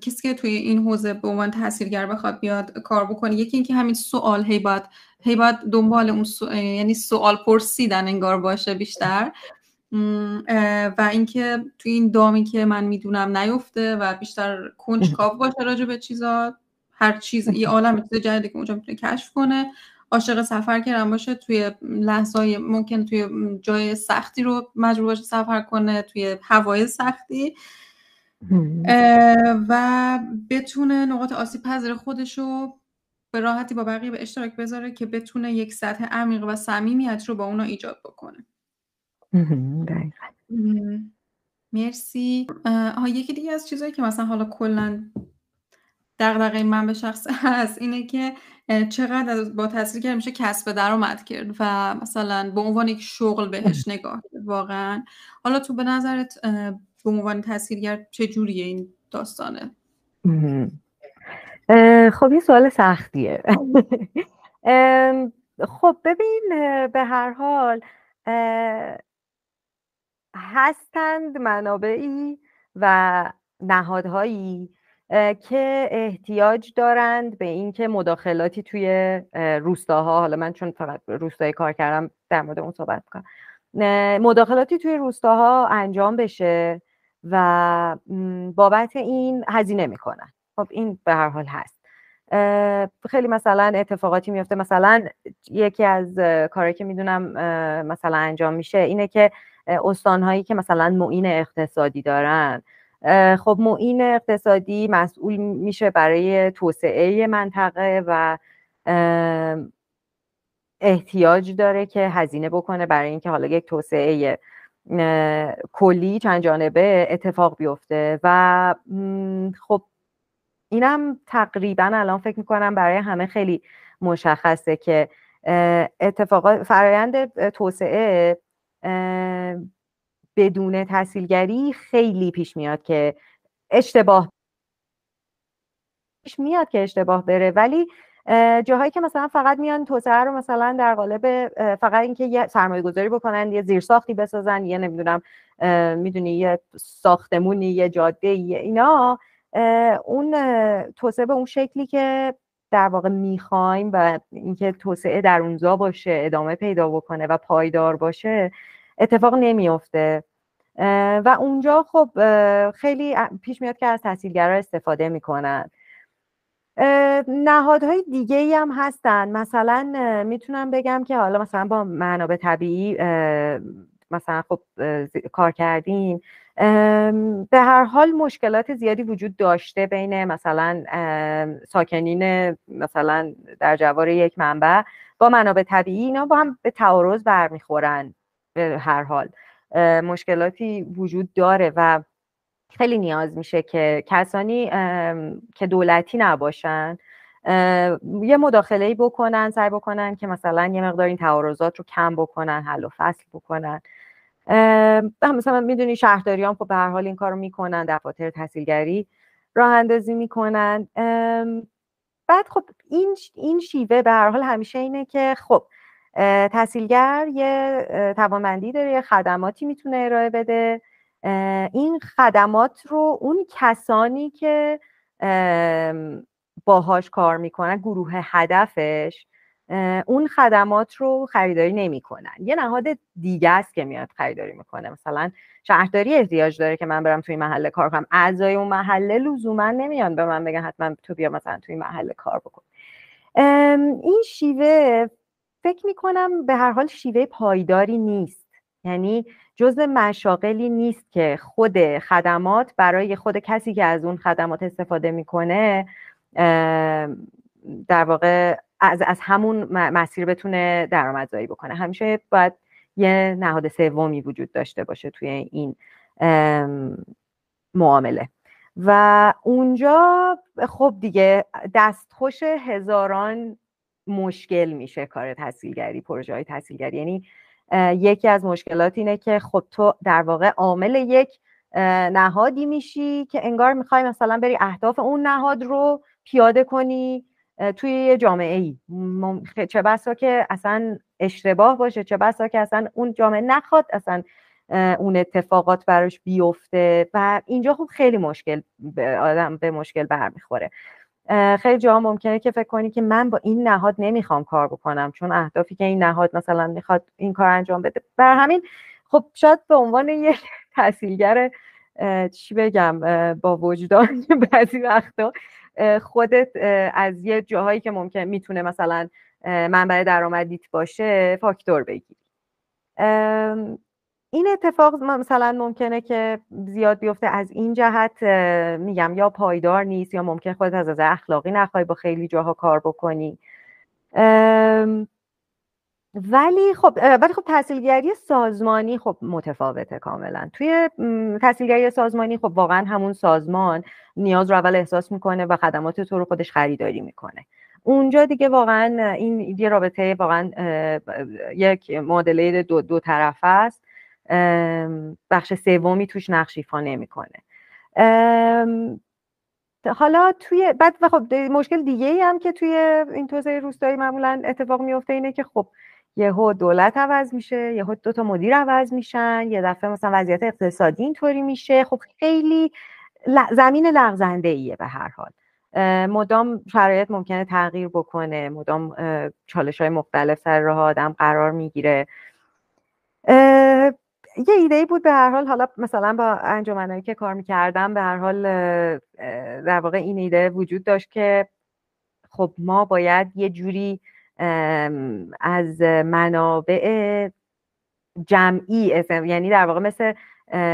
کسی که توی این حوزه به عنوان تاثیرگر بخواد بیاد کار بکنه یکی اینکه همین سوال هی باید هی باید دنبال اون یعنی سوال پرسیدن انگار باشه بیشتر. و اینکه تو این دامی که من می‌دونم نیفته و بیشتر کنجکاو باشه راجع به چیزا هر چیز یه عالم چیز جدیدی که اونجا می‌تونه کشف کنه. عاشق سفر کردن باشه توی لحظه ممکن توی جای سختی رو مجبور باشه سفر کنه توی هوای سختی. و بتونه نقاط آسیب پذیر خودش رو به راحتی با بقیه به اشتراک بذاره که بتونه یک سطح عمیق و صمیمیت رو با اونا ایجاد بکنه. مرسی. آها یکی دیگه از چیزهایی که مثلا حالا کلا دغدغه من به شخص هست اینه که چقدر با تاثیر میشه کسب درآمد کرد و مثلا به عنوان یک شغل بهش نگاه واقعا. حالا تو به نظرت به عنوان تاثیرگر چه جوریه این داستانه؟ خب این سوال سختیه. خب ببین به هر حال هستند منابعی و نهادهایی که احتیاج دارند به اینکه مداخلاتی توی روستاها حالا من چون فقط روستایی کار کردم در مورد اون صحبت می‌کنم. مداخلاتی توی روستاها انجام بشه و بابت این هزینه می‌کنن. خب این به هر حال هست. خیلی مثلا اتفاقاتی میفته مثلا یکی از کاری که می‌دونم مثلا انجام میشه اینه که استانهایی که مثلا معین اقتصادی دارن خب معین اقتصادی مسئول میشه برای توسعه منطقه و احتیاج داره که هزینه بکنه برای اینکه حالا یک توسعه کلی چند جانبه اتفاق بیفته و خب اینم تقریبا الان فکر می‌کنم برای همه خیلی مشخصه که اتفاقات فرایند توسعه بدون تحصیلگری خیلی پیش میاد که اشتباه پیش میاد که اشتباه بره. ولی جاهایی که مثلا فقط میان توسعه رو مثلا در قالب فقط اینکه یه سرمایه گذاری بکنن یه زیرساختی بسازن یه نمی‌دونم می‌دونی یه ساختمونی یه جاده یه اینا اون توسعه به اون شکلی که در واقع می‌خوایم و اینکه توسعه در اونجا باشه ادامه پیدا بکنه و پایدار باشه اتفاق نمیافته. و اونجا خب خیلی پیش میاد که از تحصیلگرا استفاده می‌کنن. نهادهای دیگه ای هم هستن. مثلا می‌تونم بگم که حالا مثلا با منابع طبیعی مثلا خب کار کردیم. به هر حال مشکلات زیادی وجود داشته بین مثلا ساکنین مثلا در جوار یک منبع. با منابع طبیعی اینا با هم به تعارض برمیخورن به هر حال. مشکلاتی وجود داره و خیلی نیاز میشه که کسانی که دولتی نباشن یه مداخله بکنن سعی بکنن که مثلا یه مقدار این تعارضات رو کم بکنن حل و فصل بکنن. مثلا می‌دونی شهرداریان خب به هر حال این کارو می‌کنن دفاتر تحصیلگری راه اندازی می‌کنن. بعد خب این این شیوه به هر حال همیشه اینه که خب تحصیلگر یه توانمندی داره یه خدماتی می‌تونه ارائه بده. این خدمات رو اون کسانی که باهاش کار می‌کنن گروه هدفش اون خدمات رو خریداری نمی‌کنن. یه نهاد دیگه است که میاد خریداری می‌کنه. مثلا شهرداری احتیاج داره که من برم توی محله کار کنم. اعضای اون محله لزوما نمیان به من بگن حتما تو بیا مثلا توی محله کار بکن. این شیوه فکر می‌کنم به هر حال شیوه پایداری نیست. یعنی جزء مشاقلی نیست که خود خدمات برای خود کسی که از اون خدمات استفاده می‌کنه در واقع از, از همون مسیر بتونه درآمدزایی بکنه. همیشه باید یه نهاد سومی وجود داشته باشه توی این معامله. و اونجا خب دیگه دستخوش هزاران مشکل میشه کار تحصیلگری پروژه های تحصیلگری یعنی یکی از مشکلات اینه که خب تو در واقع عامل یک نهادی میشی که انگار می‌خوای مثلا بری اهداف اون نهاد رو پیاده کنی توی یه جامعه ای چه بسا که اصلا اشتباه باشه چه بسا که اصلا اون جامعه نخواد اصلا اون اتفاقات براش بیفته. و اینجا خب خیلی مشکل به آدم به مشکل برمیخوره. خیلی جا ممکنه که فکر کنی که من با این نهاد نمی‌خوام کار بکنم. چون اهدافی که این نهاد مثلا می‌خواد این کار انجام بده. بر همین خب شاید به عنوان یک تحصیلگر چی بگم با وجدان بعضی وقتا خودت از یه جاهایی که ممکن می‌تونه مثلا منبع درآمدیت باشه فاکتور بگیری. این اتفاق مثلا ممکنه که زیاد بیفته از این جهت میگم یا پایدار نیست یا ممکن خودت از از اخلاقی نخوای با خیلی جاها کار بکنی. ولی خب ولی خب تحصیلگری سازمانی خب متفاوته کاملا. توی تحصیلگری سازمانی خب واقعا همون سازمان نیاز رو اول احساس می‌کنه و خدمات تو رو خودش خریداری می‌کنه. اونجا دیگه واقعا این یه رابطه واقعا یک معادله دو, دو طرفه است. بخش سومی توش نقش ایفا نمی‌کنه. حالا توی بعد خب مشکل دیگه ای هم که توی این توسعه روستایی معمولا اتفاق میفته اینه که خب یهو دولت عوض میشه یهو دو تا مدیر عوض میشن یه دفعه مثلا وضعیت اقتصادی اینطوری میشه. خب خیلی زمین لغزنده ایه به هر حال. مدام شرایط ممکنه تغییر بکنه مدام چالش های مختلف سر راه آدم قرار می‌گیره. یه ایده ای بود به هر حال حالا مثلا با انجمنایی که کار می‌کردم به هر حال در واقع این ایده وجود داشت که خب ما باید یه جوری از منابع جمعی یعنی در واقع مثل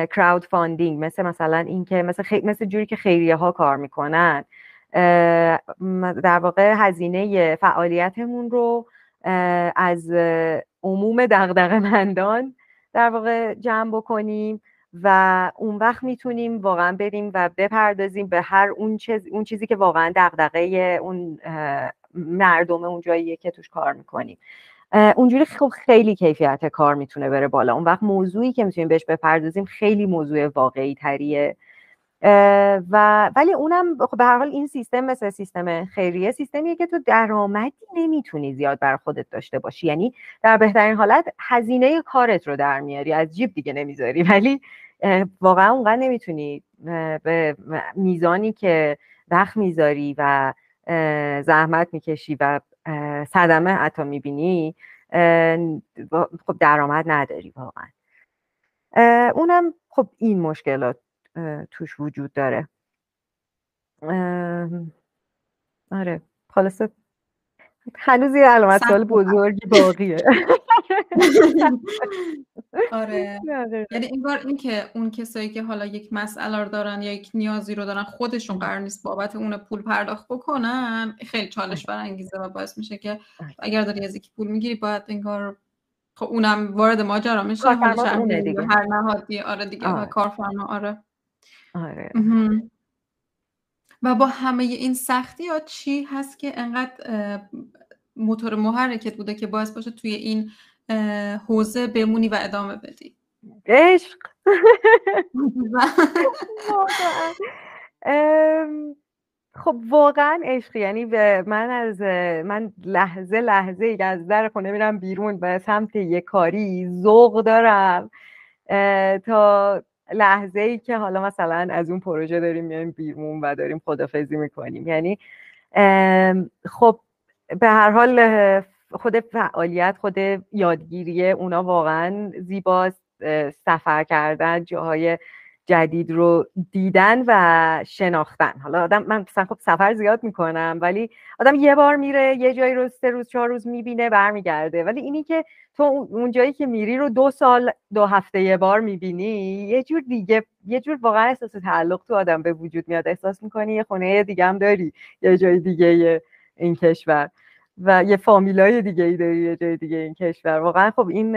crowdfunding مثل مثلا اینکه مثل خی... مثل جوری که خیریه ها کار می‌کنن. در واقع هزینه فعالیتمون رو از عموم دغدغه مندان در واقع جمع بکنیم و اون وقت می‌تونیم واقعا بریم و بپردازیم به هر اون, چیز، اون چیزی که واقعا دغدغه اون مردم اون جاییه که توش کار می‌کنیم. اونجوری خب خیلی کیفیت کار می‌تونه بره بالا. اون وقت موضوعی که می‌تونیم بهش بپردازیم خیلی موضوع واقعی تریه و ولی اونم خب به هر حال این سیستم مثل سیستم خیریه سیستمیه که تو درآمدی نمی‌تونی زیاد بر خودت داشته باشی. یعنی در بهترین حالت هزینه کارت رو در میاری از جیب دیگه نمی‌ذاری. ولی واقعا اونقدر نمی‌تونی به میزانی که وقت می‌ذاری و زحمت می‌کشی و صدمه حتی می‌بینی خب درآمد نداری واقعا. اونم خب این مشکلات توش وجود داره. آره. خلاصه هنوز یه علامت سوال بزرگی باقیه. آره. یعنی این بار این که اون کسایی که حالا یک مسئله رو دارن یا یک نیازی رو دارن خودشون قرار نیست بابت اون پول پرداخت بکنن خیلی چالش برانگیزه و باعث میشه که اگر داری از یکی پول می‌گیری باید انگار خب اونم وارد ماجرا میشه هر نهادی آره دیگه آره. کارفرما آره. آره. و با همه این سختی ها چی هست که انقدر موتور محرکت بوده که باعث باشه توی این حوزه بمونی و ادامه بدی؟ عشق. خب واقعا عشق یعنی من از من لحظه لحظه از در خونه میرم بیرون به سمت یه کاری ذوق دارم تا لحظه ای که حالا مثلا از اون پروژه داریم میایم بیرون و داریم خدافزی می‌کنیم. یعنی خب به هر حال خود فعالیت خود یادگیری اونا واقعا زیباست سفر کردن جاهای جدید رو دیدن و شناختن. حالا آدم من خب سفر زیاد می‌کنم ولی آدم یه بار میره یه جایی رو سه روز چهار روز می‌بینه برمیگرده. ولی اینی که تو اون جایی که میری رو دو سال دو هفته یه بار می‌بینی یه جور دیگه یه جور واقعا احساس تعلق تو آدم به وجود میاد. احساس می‌کنی یه خونه دیگه هم داری یه جای دیگه این کشور و یه فامیلای دیگه ای داری یه جای دیگه این کشور. واقعا خب این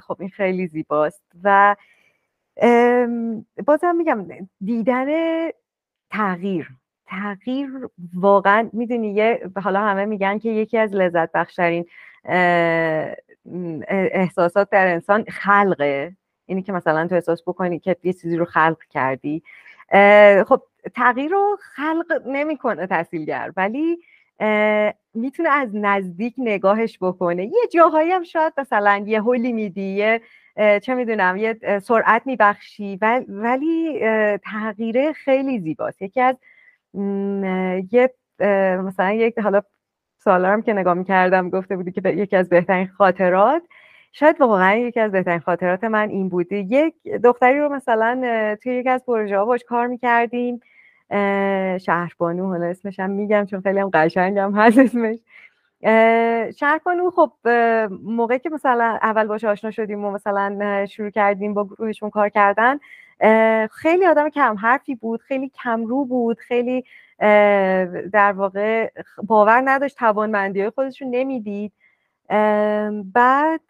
خب این خیلی زیباست. و بازم میگم دیدن تغییر تغییر واقعا می‌دونی یه حالا همه میگن که یکی از لذت بخشترین احساسات در انسان خلقه. اینی که مثلا تو احساس بکنی که یه چیزی رو خلق کردی. خب تغییر رو خلق نمی‌کنه تحصیلگر ولی می‌تونه از نزدیک نگاهش بکنه. یه جاهایی هم شاید مثلا یه هولی میدی یه چه می‌دونم یه سرعت میبخشی ولی تغییره خیلی زیباست. یکی از یه مثلا یک حالا سالارم که نگاه می‌کردم گفته بودی که یکی از بهترین خاطرات شاید واقعا یکی از بهترین خاطرات من این بوده. یک دختری رو مثلا توی یکی از پروژه ها باش کار می‌کردیم شهربانو حالا اسمش هم میگم چون خیلی هم قشنگم هست اسمش. شهربانو خب موقعی که مثلا اول باش آشنا شدیم و مثلا شروع کردیم با گروهشون کار کردن خیلی آدم کم حرفی بود خیلی کمرو بود خیلی در واقع باور نداشت توانمندی های خودش رو نمی‌دید بعد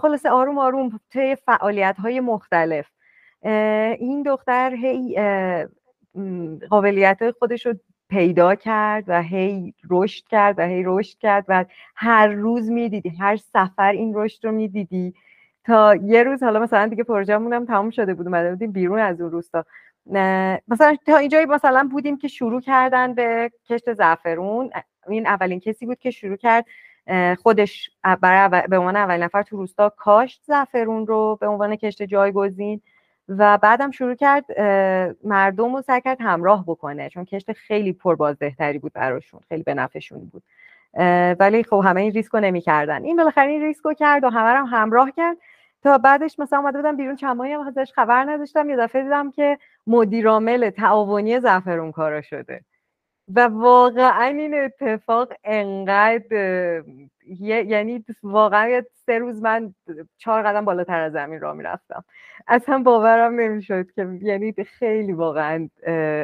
خلاصه آروم آروم طی فعالیت های مختلف این دختر هی قابلیت های خودش رو پیدا کرد و هی رشد کرد و هی رشد کرد و هر روز می‌دیدی هر سفر این رشد رو می‌دیدی. تا یه روز حالا مثلا دیگه پروژه‌مون هم تموم شده بود اومده بودیم بیرون از اون روستا. مثلا تا اینجایی مثلا بودیم که شروع کردن به کشت زعفرون. این اولین کسی بود که شروع کرد خودش به عنوان اولین نفر تو روستا کاشت زعفرون رو به عنوان کشت جایگزین. و بعدم شروع کرد مردم رو سعی کرد همراه بکنه چون کشت خیلی پربازدهتری بود براشون خیلی به نفعشون بود. ولی خب همه این ریسک رو نمی‌کردن. این بالاخره این ریسک رو کرد و همه هم همراه کرد تا بعدش مثلا اومده بودم بیرون چند ماهی هم ازش خبر نداشتم یه دفعه دیدم که مدیرعامل تعاونی زعفرون کارا شده. و واقعا این اتفاق انقدر یعنی واقعا سه روز من چهار قدم بالاتر از زمین را می‌رفتم. اصلا باورم نمی‌شد که یعنی خیلی واقعا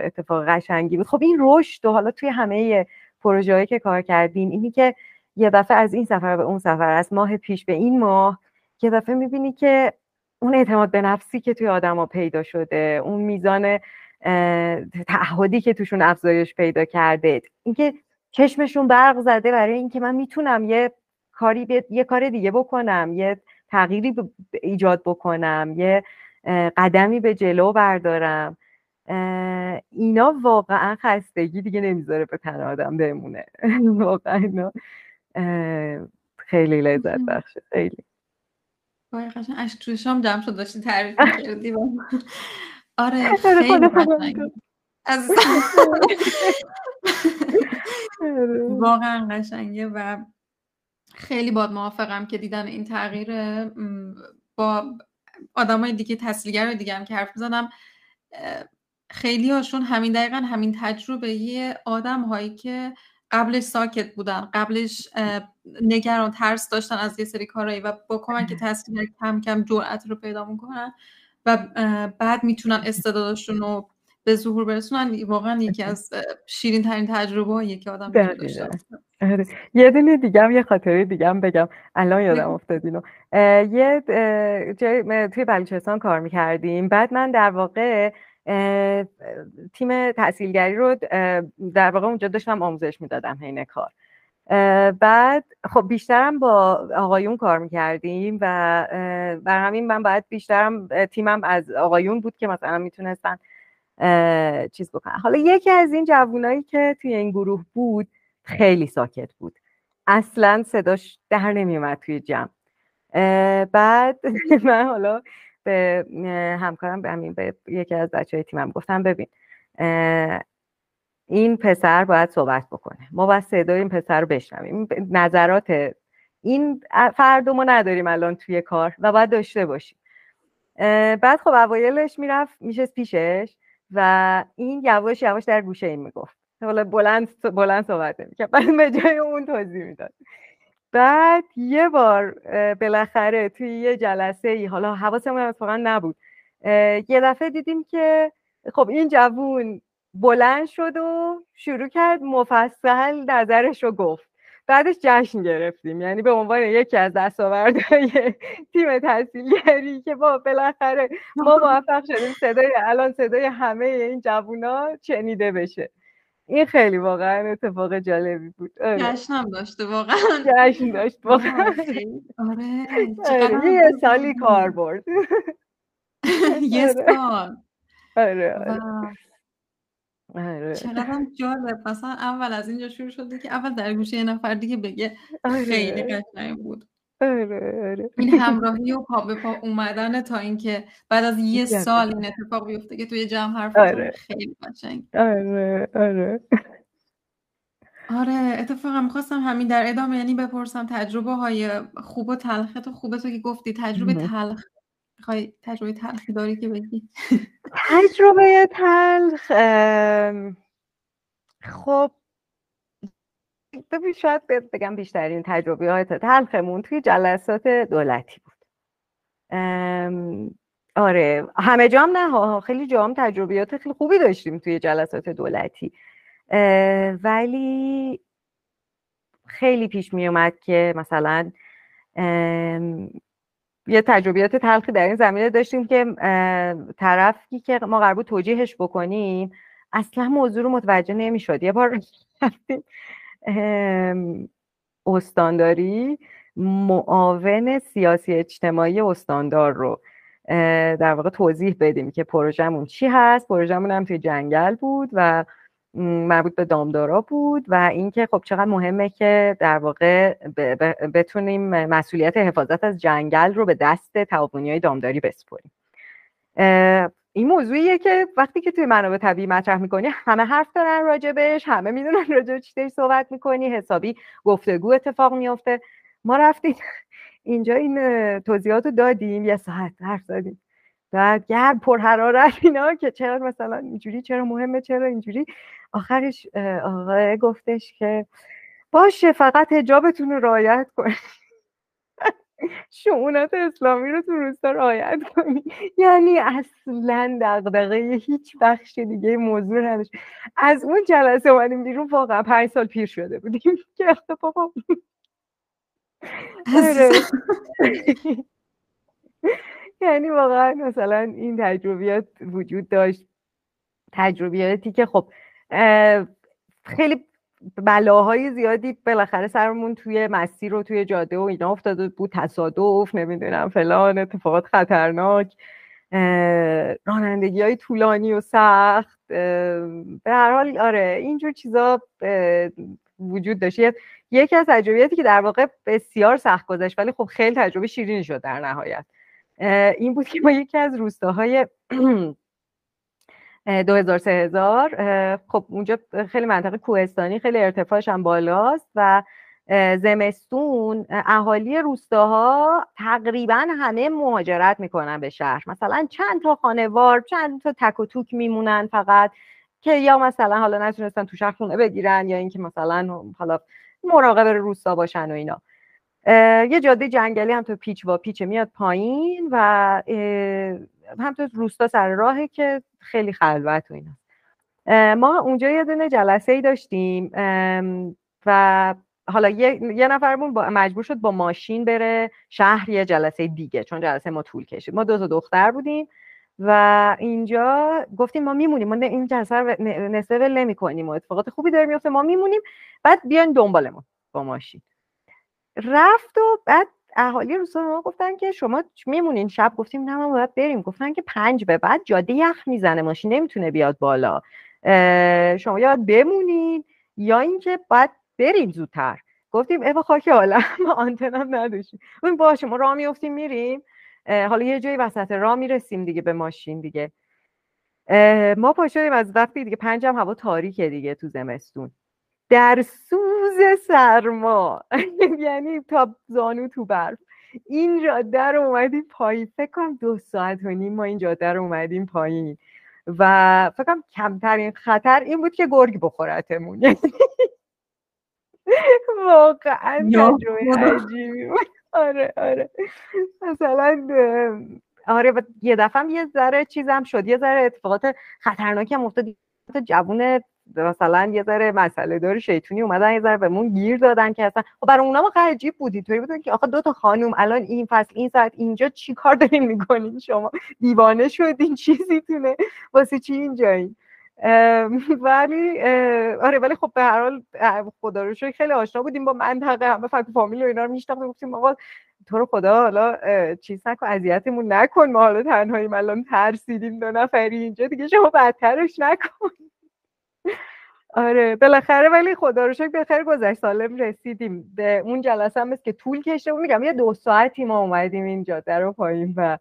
اتفاق قشنگی بود. خب این رشد و حالا توی همه پروژه که کار کردیم اینی که یه دفعه از این سفر به اون سفر از ماه پیش به این ماه یه دفعه می‌بینی که اون اعتماد به نفسی که توی آدما پیدا شده اون میزان تعهدی که توشون افزایش پیدا کرده. اینکه چشمشون برق زده برای اینکه من می‌تونم یه کاری یه کار دیگه بکنم یه تغییری ایجاد بکنم یه قدمی به جلو بردارم. اینا واقعا خستگی دیگه نمی‌ذاره به تن آدم بمونه. واقعا اینا خیلی لذت بخشه. خیلی. وای قشنگ توی شام جمع شد داشتی تعریف می‌کردی. آره خیلی قشنگ آره. واقعا قشنگه و خیلی باد موافقم که دیدن این تغییر با آدمای دیگه تحصیلگر دیگه هم که حرف می‌زنم خیلی هاشون همین دقیقا همین تجربه یه آدم هایی که قبلش ساکت بودن قبلش نگران ترس داشتن از یه سری کارهایی و با کمک تحصیل کم کم جرأت رو پیدا می‌کنن. و بعد می‌تونن استعدادشون رو به ظهور برسونن. واقعا یکی از شیرین ترین تجربه هایی که آدم داشته آره. یه دونه دیگه یه خاطره دیگه هم بگم. الان یادم افتاد اینو. یه جای توی بلوچستان کار می‌کردیم. بعد من در واقع تیم تحصیلگری رو در واقع اونجا داشتم آموزش می‌دادم حین کار. بعد خب بیشترم با آقایون کار می‌کردیم و بر همین من باید بیشترم تیمم از آقایون بود که مثلا می‌تونستن چیز بکنن. حالا یکی از این جوونایی که توی این گروه بود خیلی ساکت بود. اصلا صداش در نمیومد توی جمع. بعد من حالا به همکارم به همین به یکی از بچه های تیمم گفتم ببین این پسر باید صحبت بکنه. ما باید صدای این پسر رو بشنویم. نظرات این فردو ما نداریم الان توی کار و باید داشته باشیم. بعد خب اوایلش می‌رفت میشه پیشش و این یواش یواش در گوشه این می‌گفت. حالا بلند بلند صحبت نمی‌کرد بعد به جای اون توضیح می‌داد. بعد یه بار بالاخره توی یه جلسه ای حالا حواسمون اتفاقا نبود یه دفعه دیدیم که خب این جوون بلند شد و شروع کرد مفصل نظرش رو گفت. بعدش جشن گرفتیم. یعنی به عنوان یکی از دستاوردهای تیم تحصیلگری که با بالاخره ما موفق شدیم صدای الان صدای همه این جوونا شنیده بشه. این خیلی واقعا اتفاق جالبی بود. آره. جشنم داشته واقعا. جشن داشت واقعا. آره, آره. یه سالی کار برد. یه آره. سال. آره آره. آره. چقدر جالب مثلا اول از اینجا شروع شده که اول در گوشه یه نفر دیگه بگه خیلی قشنگ بود. آره آره. این همراهی و پا به پا اومدن تا اینکه بعد از یه سال این اتفاق بیفته که توی جمع حرف آره. خیلی قشنگ. آره آره. آره اتفاقا می‌خواستم همین در ادامه یعنی بپرسم تجربه های خوب و تلخ تو خوبه تو که گفتی تجربه تلخ می‌خوای تجربه تلخی داری که بگی؟ تجربه تلخ خب ببین شاید بگم بیشترین تجربه تلخمون توی جلسات دولتی بود. آره همه جام نه خیلی جام تجربیات خیلی خوبی داشتیم توی جلسات دولتی. ولی خیلی پیش می اومد که مثلا یه تجربیات تلخی در این زمینه داشتیم که طرفی که ما قرار بود توجیهش بکنیم اصلا موضوع رو متوجه نمی‌شد. یه بار استانداری معاون سیاسی اجتماعی استاندار رو در واقع توضیح بدیم که پروژمون چی هست. پروژمون هم توی جنگل بود و مربوط به دامدارا بود و اینکه خب چقدر مهمه که در واقع بتونیم مسئولیت حفاظت از جنگل رو به دست تعاونی های دامداری بسپریم. این موضوعیه که وقتی که توی منابع طبیعی مطرح می‌کنی همه حرف دارن راجبش همه می‌دونن راجب چی صحبت می‌کنی حسابی گفتگو اتفاق میافته. ما رفتیم اینجا این توضیحات رو دادیم یه ساعت حرف زدیم. بعد گرم پر حرارت اینا که چرا مثلا اینجوری چرا مهمه چرا اینجوری؟ آخرش آقای گفتش که باشه فقط هجابتون رو رعایت کنید. شعونت اسلامی رو تو روستا رعایت کنی یعنی اصلا دقدقه هیچ بخش دیگه موضوع نداشت. از اون جلسه اومدیم بیرون واقعا پنج سال پیر شده بودیم. که بابا. یعنی واقعا مثلا این تجربیات وجود داشت. تجربیاتی که خب خیلی بلاهای زیادی بالاخره سرمون توی مسیر و توی جاده و اینا افتاده بود. تصادف نمی‌دونم فلان اتفاقات خطرناک رانندگی های طولانی و سخت به هر حال آره اینجور چیزا وجود داشت. یکی از تجربیاتی که در واقع بسیار سخت گذشت ولی خب خیلی تجربه شیرینی شد در نهایت. این بود که ما یکی از روستاهای دو هزار سه هزار خب اونجا خیلی منطقه کوهستانی خیلی ارتفاعش هم بالاست و زمستون اهالی روستاها تقریبا همه مهاجرت می‌کنن به شهر. مثلا چند تا خانوار چند تا تک و توک میمونن فقط که یا مثلا حالا نتونستن تو شهر خونه بگیرن یا اینکه مثلا حالا مراقب روستا باشن و اینا. یه جاده جنگلی هم تو پیچ با پیچ میاد پایین و هم تو روستا سر راهه که خیلی خلوت و اینا ما اونجا یه دونه جلسه ای داشتیم و حالا یه, یه نفرمون مجبور شد با ماشین بره شهر یه جلسه دیگه چون جلسه ما طول کشید. ما دو تا دختر بودیم و اینجا گفتیم ما میمونیم. ما این جلسه رو ول نمی کنیم و اتفاقات خوبی داره میفته ما میمونیم بعد بیاین دنبالمون با ماشین. رفت و بعد اهالی روستا ما گفتن که شما میمونین شب؟ گفتیم نه ما باید بریم. گفتن که پنج به بعد جاده یخ می‌زنه ماشین نمی‌تونه بیاد بالا. شما یاد بمونین. یا اینکه باید بریم زودتر. گفتیم ای خاک عالم آنتنم نداشتیم. باشه ما راه میفتیم میریم. حالا یه جایی وسط راه می‌رسیم دیگه به ماشین دیگه. ما پا از وقتی دیگه پنجم هوا تاریکه دیگه تو زمستون. در سوز سرما. یعنی تا زانو تو برف. این جاده رو اومدیم پایین. فکر کنم دو ساعت و نیم ما این جاده رو اومدیم پایین. و فکر کنم کمترین خطر این بود که گرگ بخورتمون. واقعا تجربه عجیبی بود. آره آره. مثلا آره یه دفعه یه ذره چیزم شد. یه ذره اتفاقات خطرناکی هم افتاد. جوون مثلا یه ذره مسئله داری شیطونی اومدن یه ذره بهمون گیر دادن که اصلا خب برای اونا ما عجیب بودی توی بودن که آخه دو تا خانوم الان این فصل این ساعت اینجا چی کار دارین می‌کنین؟ شما دیوانه شدین چیزی تونه واسه چی اینجایی؟ ولی آره ولی خب به هر حال خدا رو خیلی آشنا بودیم با منطقه همه فکر فامیل و اینا رو میشناختیم گفتیم آقا تو رو خدا حالا چیز نکن اذیتمون نکن ما حالا تنهاییم الان ترسیدیم دو نفری اینجا دیگه شما بدترش نکن. آره بالاخره ولی خدا رو شکر بخیر گذشت سالم رسیدیم. به اون جلسه هم که طول کشته میگم یه دو ساعتی ما اومدیم این جاده رو پایین و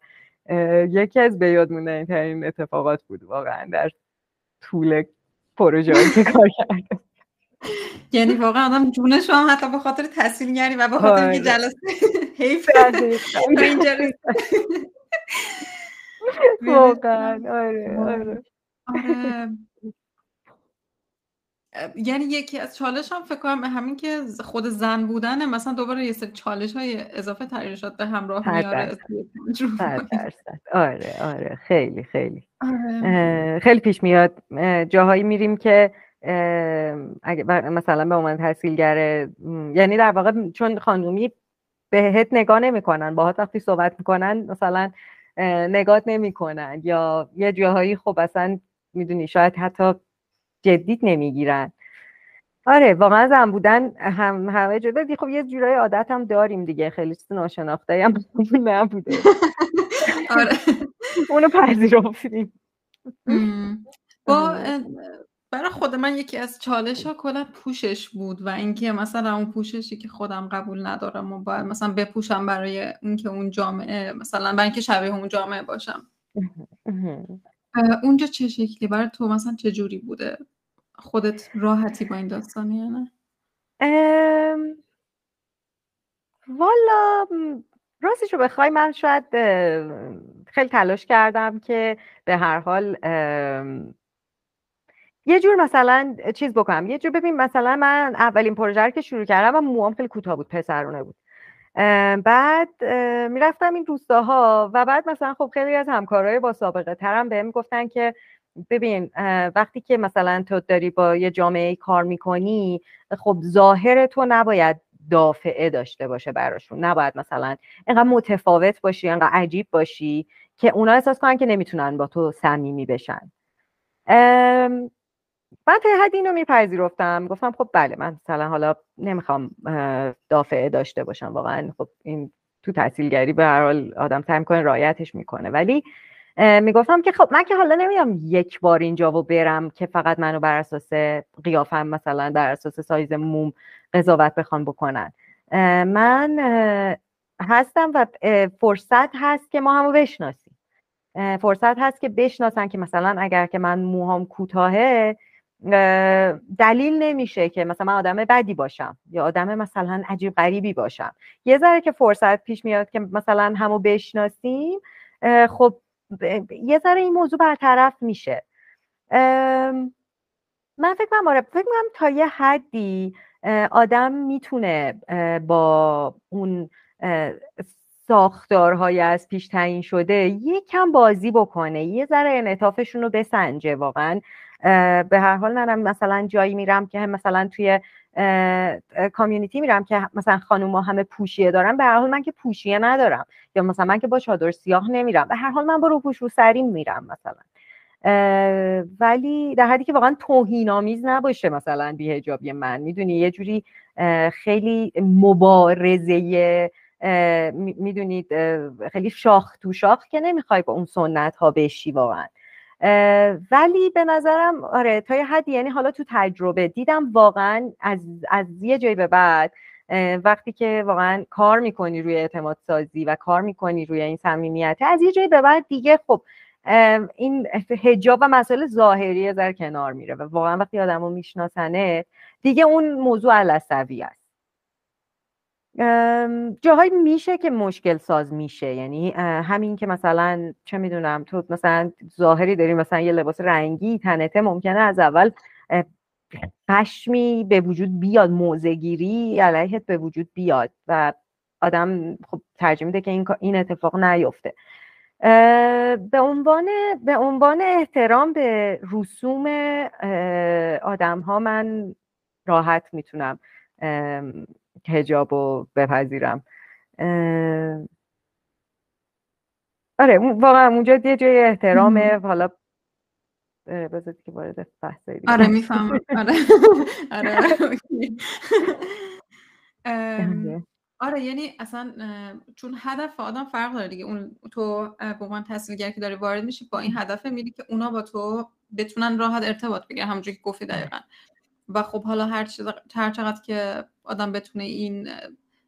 یکی از به یاد ترین اتفاقات بود واقعا در طول پروژه که کار کرده یعنی واقعا آدم جونش هم حتی به خاطر تحصیلگری و به خاطر اینکه آره. جلسه حیف واقعا. آره. آره. یعنی یکی از چالش هم فکر کنم همین که خود زن بودنه مثلا دوباره یه سری چالش های اضافه تغییرشات به همراه میاره آره آره. خیلی خیلی. آره. خیلی پیش میاد. جاهایی میریم که اگه مثلا به عنوان تحصیلگر یعنی در واقع چون خانومی بهت نگاه نمی‌کنن باهات وقتی صحبت می‌کنن مثلا نگات نمی‌کنن یا یه جاهایی خب اصلا می‌دونی شاید حتی جدید نمی‌گیرن. آره واقعا زن بودن هم همه جدا. خب یه جورای عادت هم داریم دیگه. خیلی چیز ناشناخته هم نبوده. آره. اونو پذیرفتیم. با برای خود من یکی از چالش ها کلا پوشش بود و اینکه مثلا اون پوششی که خودم قبول ندارم و باید مثلا بپوشم برای اینکه اون جامعه مثلا برای اینکه شبیه اون جامعه باشم. اونجا چه شکلی؟ برای تو مثلا چه جوری بوده؟ خودت راحتی با این داستانی یا نه؟ والا راستش رو بخوای من شاید خیلی تلاش کردم که به هر حال یه جور مثلا چیز بکنم. یه جور ببین مثلا من اولین پروژه که شروع کردم و موام خیلی کوتاه بود پسرونه بود. بعد می‌رفتم این روستاها و بعد مثلا خب خیلی از همکارای با سابقه ترم بهم گفتن که ببین وقتی که مثلا تو داری با یه جامعه کار می‌کنی خب ظاهر تو نباید دافعه داشته باشه براشون. نباید مثلا اینقدر متفاوت باشی اینقدر عجیب باشی که اونا احساس کنن که نمی‌تونن با تو صمیمی بشن. من تا حد اینو میپذیرفتم. گفتم خب بله من مثلا حالا نمی‌خوام دافعه داشته باشم. واقعا خب این تو تحصیلگری به هر حال آدم سعی می‌کنه رایتش می‌کنه. ولی می‌گفتم که خب من که حالا نمیام یک بار اینجا و برم که فقط منو بر اساس قیافم مثلا بر اساس سایز موم قضاوت بخوان بکنن. من هستم و فرصت هست که ما همو بشناسیم. فرصت هست که بشناسن که مثلا اگر که من موهام کوتاهه دلیل نمیشه که مثلا من آدم بدی باشم یا آدم مثلا عجیب غریبی باشم. یه ذره که فرصت پیش میاد که مثلا همو بشناسیم خب یه ذره این موضوع برطرف میشه. من فکر کنم آره فکر کنم تا یه حدی آدم می‌تونه با اون ساختارهای از پیش تعیین شده یکم بازی بکنه یه ذره انعطافشون رو بسنجه واقعا. به هر حال منم مثلا جایی میرم که مثلا توی کامیونیتی میرم که مثلا خانوما همه پوشیه دارن به هر حال من که پوشیه ندارم. یا مثلا من که با چادر سیاه نمیرم به هر حال من با روپوش رو سریم میرم مثلا. ولی در حدی که واقعا توهین آمیز نباشه مثلا بیهجابی من. می‌دونی یه جوری خیلی مبارزه می‌دونید خیلی شاخ تو شاخ که نمی‌خوای با اون سنت ها بشی واقعا. ولی به نظرم آره تا یه حدی یعنی حالا تو تجربه دیدم واقعا از, از یه جایی به بعد وقتی که واقعا کار می‌کنی روی اعتماد سازی و کار می‌کنی روی این صمیمیت از یه جایی به بعد دیگه خب این هجاب و مسائل ظاهری در کنار میره و واقعا وقتی آدمو میشناسنه دیگه اون موضوع علصوی است. جاهایی میشه که مشکل ساز میشه. یعنی همین که مثلا چه می‌دونم تو مثلا ظاهری داری مثلا یه لباس رنگی تنته ممکنه از اول خشمی به وجود بیاد موزگیری علیهت به وجود بیاد و آدم خب ترجیح میده که این, این اتفاق نیفته. به عنوان به عنوان احترام به رسوم آدم ها من راحت می‌تونم هجاب رو بپذیرم. آره واقعا اونجا یه جای احترامه. حالا بذارید که وارد بحث آره می‌فهمم آره. آره آره. آره یعنی اصلا چون هدف آدم فرق داره دیگه. اون تو به عنوان تحصیلگر که داری وارد میشی با این هدف میری که اونا با تو بتونن راحت ارتباط بگیرن همونجوری که گفتی دقیقا. و خب حالا هر, هر چقدر که آدم بتونه این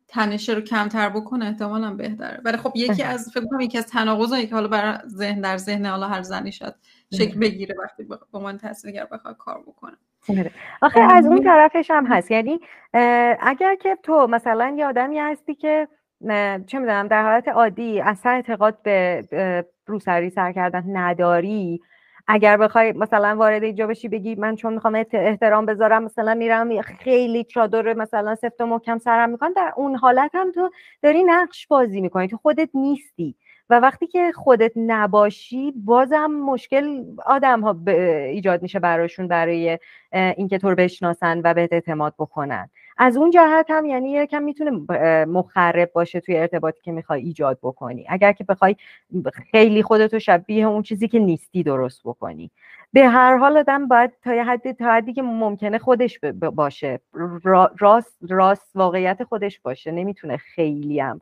تنشه رو کمتر بکنه احتمالا بهتره. ولی خب یکی از فکر کنم یکی از تناقضایی که حالا برای ذهن در ذهن حالا هر زنی شد شکل بگیره وقتی به من تاثیرگر بخواد کار بکنه. آره. آخه از اون طرفش هم هست. یعنی اگر که تو مثلا یه آدمی هستی که چه می‌دونم در حالت عادی اصلا اعتقاد به روسری سر کردن نداری اگر بخوای مثلا وارد اینجا بشی بگی من چون می‌خوام احترام بذارم مثلا میرم خیلی چادر مثلا سفت و محکم سرم می‌کنم در اون حالت هم تو داری نقش بازی می‌کنی تو خودت نیستی. و وقتی که خودت نباشی بازم مشکل آدم ها ایجاد میشه براشون برای اینکه تو رو بشناسن و بهت اعتماد بکنن. از اون جهت هم یعنی یکم می‌تونه مخرب باشه توی ارتباطی که می‌خوای ایجاد بکنی. اگر که بخوای خیلی خودتو شبیه اون چیزی که نیستی درست بکنی. به هر حال آدم باید تا یه حدی تا حدی که ممکنه خودش باشه. راست راست واقعیت خودش باشه. نمی‌تونه خیلی هم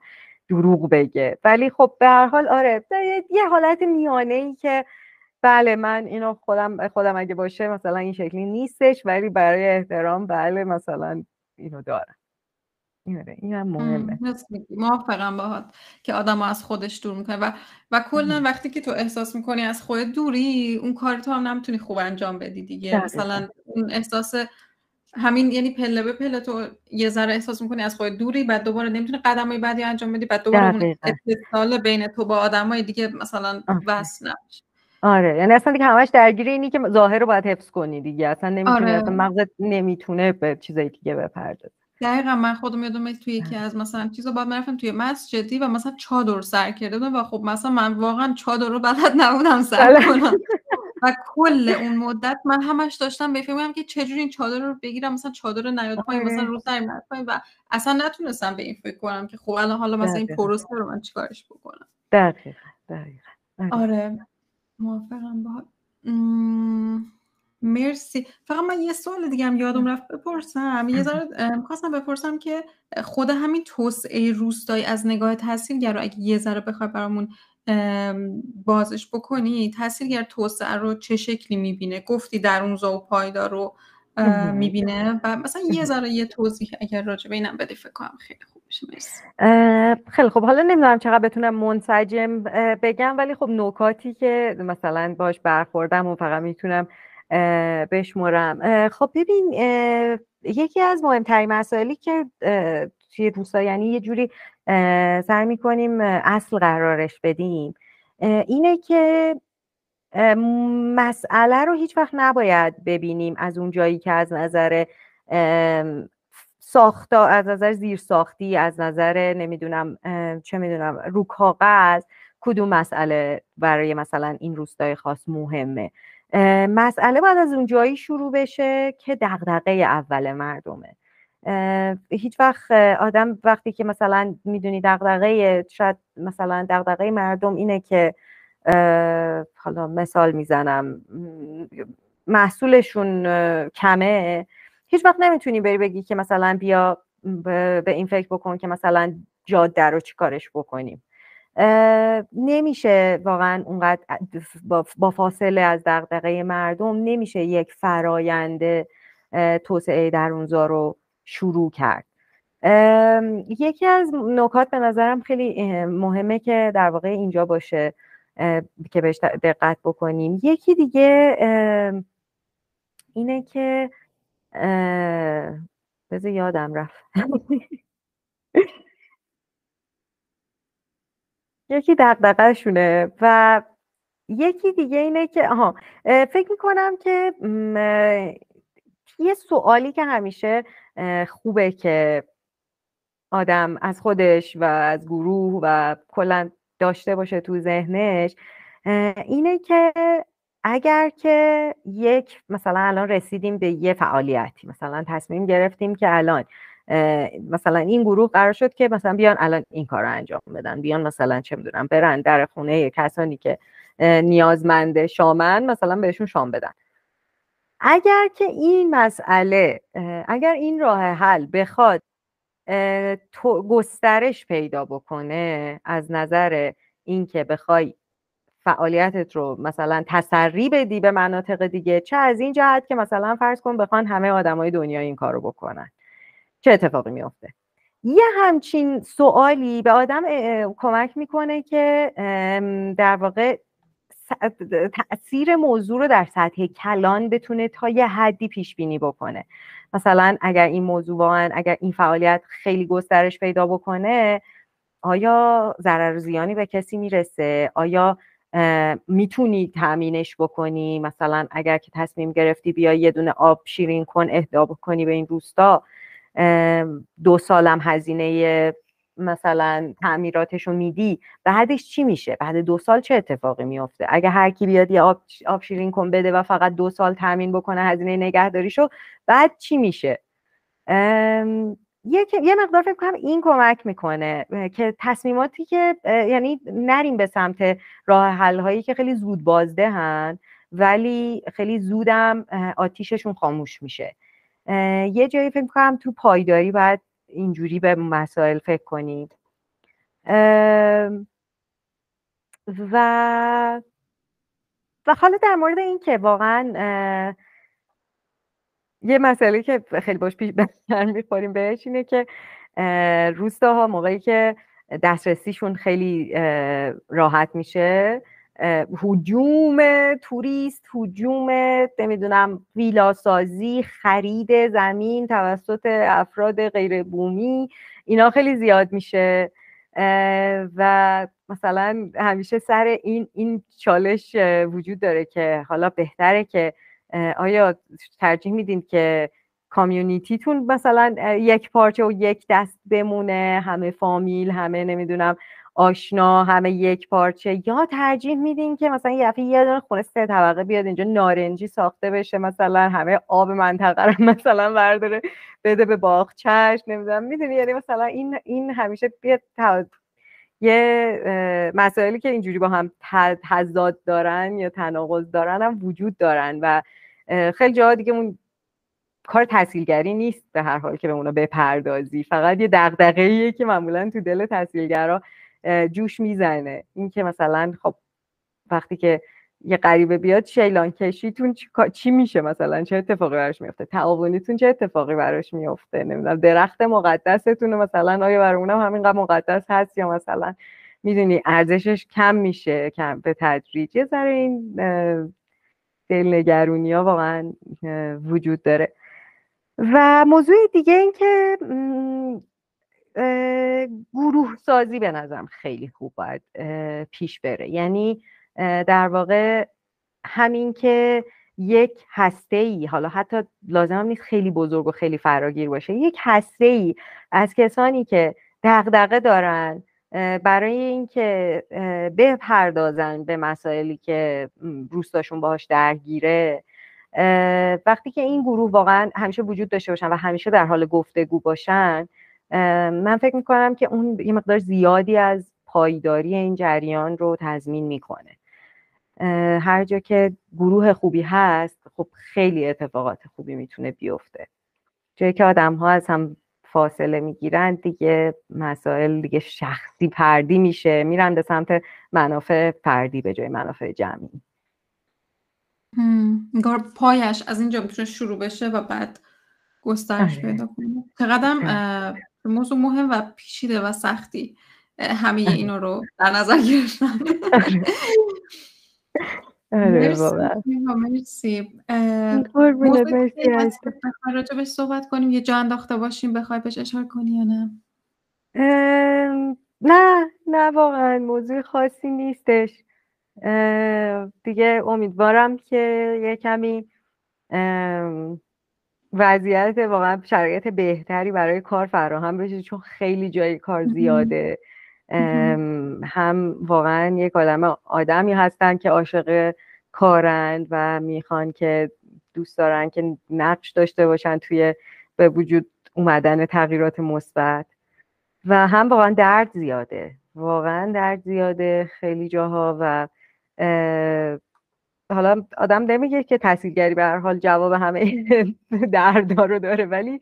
دروغ بگه. ولی خب به هر حال آره یه حالت میانه ای که بله من اینو خودم خودم اگه باشه مثلا این شکلی نیستش ولی برای احترام بله مثلا اینو دارم. این هم مهمه. موافقم باهات که آدم از خودش دور می‌کنه و و کلا وقتی که تو احساس می‌کنی از خودت دوری اون کار تو هم نمی‌تونی خوب انجام بدی دیگه. مثلا اون احساس همین یعنی پله به پله تو یه ذره احساس می‌کنی از خودت دوری بعد دوباره نمی‌تونی قدمای بعدی انجام بدی بعد دوباره اون اتصال بین تو با آدمای دیگه مثلا وصل نمیشه. آره یعنی اصلا دیگه همش درگیر اینی که ظاهر رو باید حفظ کنی دیگه. اصلا نمی‌تونی آره. اصلا مغزت نمی‌تونه به چیزای دیگه بپردازه. دقیقا من خودم یادم توی یکی از مثلا چیزا باید می‌رفتم توی مسجدی و مثلا چادر سر کرده بودم و خب مثلا من واقعا چادر رو بلد نبودم سر بله. کنم. و کل اون مدت من همش داشتم بفهمم که چجوری این چادر رو بگیرم مثلا چادر نیاد پایین مثلا رو سر نیاد پایین و اصلا نتونستم به این فکر کنم که خب الان حالا مثلا این پروسه رو من چیکارش بکنم؟ دقیقا دقیقا. آره. موافقم با مرسی. فقط من یه سوال دیگه هم یادم رفت بپرسم. یه ذره می‌خواستم بپرسم که خود همین توسعه روستایی از نگاه تاثیرگر رو اگه یه ذره بخوای برامون بازش بکنی تاثیرگر توسعه رو چه شکلی می‌بینه؟ گفتی در اون و پایدار رو می‌بینه. و مثلا یه ذره یه توضیح اگر راجع به اینم بده فکر کنم خیلی خوب بشه خیلی خب حالا نمی‌دونم چقدر بتونم منسجم بگم ولی خب نکاتی که مثلا باش برخوردم و فقط می‌تونم بشمرم. خب ببین یکی از مهمترین مسائلی که توی روستا یعنی یه جوری سعی می‌کنیم اصل قرارش بدیم. اینه که مسئله رو هیچ وقت نباید ببینیم از اون جایی که از نظر ساختا از نظر زیر ساختی از نظر نمی‌دونم چه می‌دونم رو کاغذ کدوم مسئله برای مثلا این روستای خاص مهمه. مسئله باید از اون جایی شروع بشه که دغدغه اول مردمه. هیچ وقت آدم وقتی که مثلا می‌دونی دغدغه شاید مثلا دغدغه مردم اینه که حالا مثال می‌زنم محصولشون کمه. هیچ وقت نمی‌تونی بری بگی که مثلا بیا به این فکر بکن که مثلا جاده رو چیکارش بکنیم. نمیشه واقعا اونقدر با فاصله از دغدغه مردم نمیشه یک فرایند توسعه درونزا رو شروع کرد. یکی از نکات به نظرم خیلی مهمه که در واقع اینجا باشه که بهش دقت بکنیم. یکی دیگه اینه که بذار یادم رفت. یکی شونه و یکی دیگه اینه که آها فکر می‌کنم که یه سوالی که همیشه خوبه که آدم از خودش و از گروه و کلا داشته باشه تو ذهنش. اینه که اگر که یک مثلا الان رسیدیم به یه فعالیتی مثلا تصمیم گرفتیم که الان مثلا این گروه قرار شد که مثلا بیان الان این کار رو انجام بدن بیان مثلا چه می‌دونم برن در خونه کسانی که نیازمند شامن مثلا بهشون شام بدن. اگر که این مسئله اگر این راه حل بخواد گسترش پیدا بکنه از نظر اینکه بخوای فعالیتت رو مثلا تسری بدی به مناطق دیگه چه از این جهت که مثلا فرض کن بخوان همه آدمای دنیا این کار رو بکنن. چه اتفاقی میافته؟ یه همچین سوالی به آدم کمک می‌کنه که در واقع تاثیر موضوع رو در سطح کلان بتونه تا یه حدی پیش بینی بکنه. مثلا اگر این موضوع اگر این فعالیت خیلی گسترش پیدا بکنه آیا ضرر زیانی به کسی می‌رسه؟ آیا می‌تونی تامینش بکنی؟ مثلا اگر که تصمیم گرفتی بیا یه دونه آب شیرین کن اهدا بکنی به این روستا دو سالم هزینه مثلا تعمیراتش رو میدی بعدش چی میشه؟ بعد دو سال چه اتفاقی میافته؟ اگه هر کی بیاد یه آب, آب شیرین کن بده و فقط دو سال تامین بکنه هزینه نگهداریشو بعد چی میشه؟ یه, یه مقدار فکر کنم این کمک می‌کنه که تصمیماتی که یعنی نریم به سمت راه حل هایی که خیلی زود بازدهن ولی خیلی زودم آتیششون خاموش میشه. یه جایی فکر کنم تو پایداری باید اینجوری به مسائل فکر کنید. و و حالا در مورد این که واقعا یه مسئله که خیلی باش پیش می‌خوریم بهش اینه که روستاها موقعی که دسترسیشون خیلی راحت میشه حجوم توریست حجوم نمی‌دونم ویلاسازی خرید زمین توسط افراد غیر بومی اینا خیلی زیاد میشه. و مثلا همیشه سر این این چالش وجود داره که حالا بهتره که آیا ترجیح میدین که کامیونیتیتون مثلا یک پارچه و یک دست بمونه همه فامیل همه نمی‌دونم آشنا همه یک پارچه. یا ترجیح میدین که مثلا یه یه دونه خونه سه طبقه بیاد اینجا نارنجی ساخته بشه مثلا همه آب منطقه رو مثلا برداره بده به باغچش نمی‌دونم. می‌دونی؟ یعنی مثلا این این همیشه بیاد یه مسائلی که اینجوری با هم تضاد دارن یا تناقض دارن هم وجود دارن و خیلی جاها دیگه اون کار تحصیلگری نیست به هر حال که به اونا بپردازی. فقط یه دغدغه‌ایه که معمولا تو دل تحصیلگرا جوش می‌زنه. این که مثلا خب وقتی که یه غریبه بیاد شیلان کشیتون چی, میشه مثلا؟ چه اتفاقی براش میفته تعاونیتون چه اتفاقی براش میفته نمی‌دونم درخت مقدستون مثلا؟ آیا برای اونم همینقدر مقدس هست یا مثلا؟ می‌دونی ارزشش کم میشه کم به تدریج. یه ذره این دلنگرونی ها واقعا وجود داره. و موضوع دیگه این که گروه سازی به نظرم خیلی خوب باید پیش بره. یعنی در واقع همین که یک هسته ای حالا حتی لازم نیست خیلی بزرگ و خیلی فراگیر باشه یک هسته ای از کسانی که دغدغه دارن برای اینکه بپردازن به مسائلی که روستاشون باهاش درگیره وقتی که این گروه واقعا همیشه وجود داشته باشن و همیشه در حال گفتگو باشن من فکر می‌کنم که اون یه مقدار زیادی از پایداری این جریان رو تضمین می‌کنه. هر جا که گروه خوبی هست خب خیلی اتفاقات خوبی می‌تونه بیفته. جایی که آدم ها از هم فاصله می‌گیرن دیگه مسائل دیگه شخصی پردی میشه. میرن به سمت منافع فردی به جای منافع جمعی. انگار پایش از اینجا می‌تونه شروع بشه و بعد گسترش آره. پیدا کنه. چقدر موضوع مهم و پیچیده و سختی. همه آره. اینو رو در نظر گرفتم. آره مرسی مرسی. به صحبت کنیم؟ یه جا انداخته باشیم بخوای بهش اشاره کنی یا نه؟ نه نه واقعا موضوع خاصی نیستش. دیگه امیدوارم که یه کمی وضعیت واقعا شرایط بهتری برای کار فراهم بشه چون خیلی جای کار زیاده. هم واقعا یک آدم آدمی هستن که عاشق کارند و می‌خوان که دوست دارن که نقش داشته باشن توی به وجود اومدن تغییرات مثبت. و هم واقعا درد زیاده. واقعا درد زیاده خیلی جاها و حالا آدم نمیگه که تحصیلگری به هر حال جواب همه دردها رو داره ولی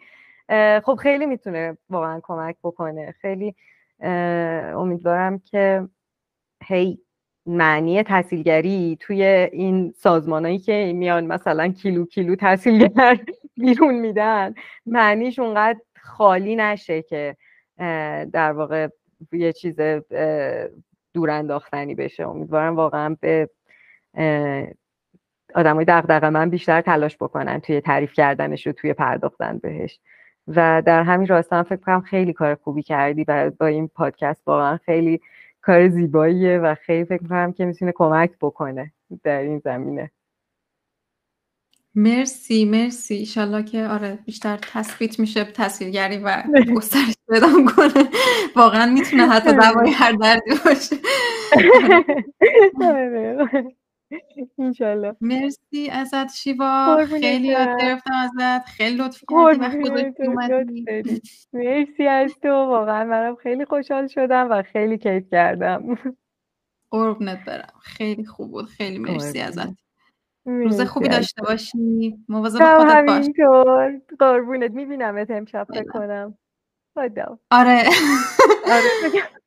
خب خیلی می‌تونه واقعا کمک بکنه. خیلی امیدوارم که هی معنی تحصیلگری توی این سازمانهایی که میان مثلا کیلو کیلو تحصیلگر بیرون میدن معنیش اونقدر خالی نشه که در واقع یه چیز دور انداختنی بشه. امیدوارم واقعا به آدمای دغدغه من بیشتر تلاش بکنن توی تعریف کردنش و توی پرداختن بهش. و در همین راستا هم فکر کنم خیلی کار خوبی کردی و با این پادکست واقعا خیلی کار زیباییه و خیلی فکر کنم که می‌تونه کمک بکنه در این زمینه. مرسی مرسی. ایشالله که آره بیشتر تثبیت میشه تاثیرگری و گسترش پیدا کنه واقعا می‌تونه حتی دوای هر دردی باشه. انشالله. مرسی ازت شیوا. خیلی یاد گرفتم ازت. خیلی لطف کردی. مرسی از تو. واقعا منم خیلی خوشحال شدم و خیلی کیف کردم. قربونت برم. خیلی خوب بود. خیلی مرسی ازت. روز خوبی داشته باشی. مواظب خودت باش. قربونت. می‌بینم امشب فکر کنم. آره. آره.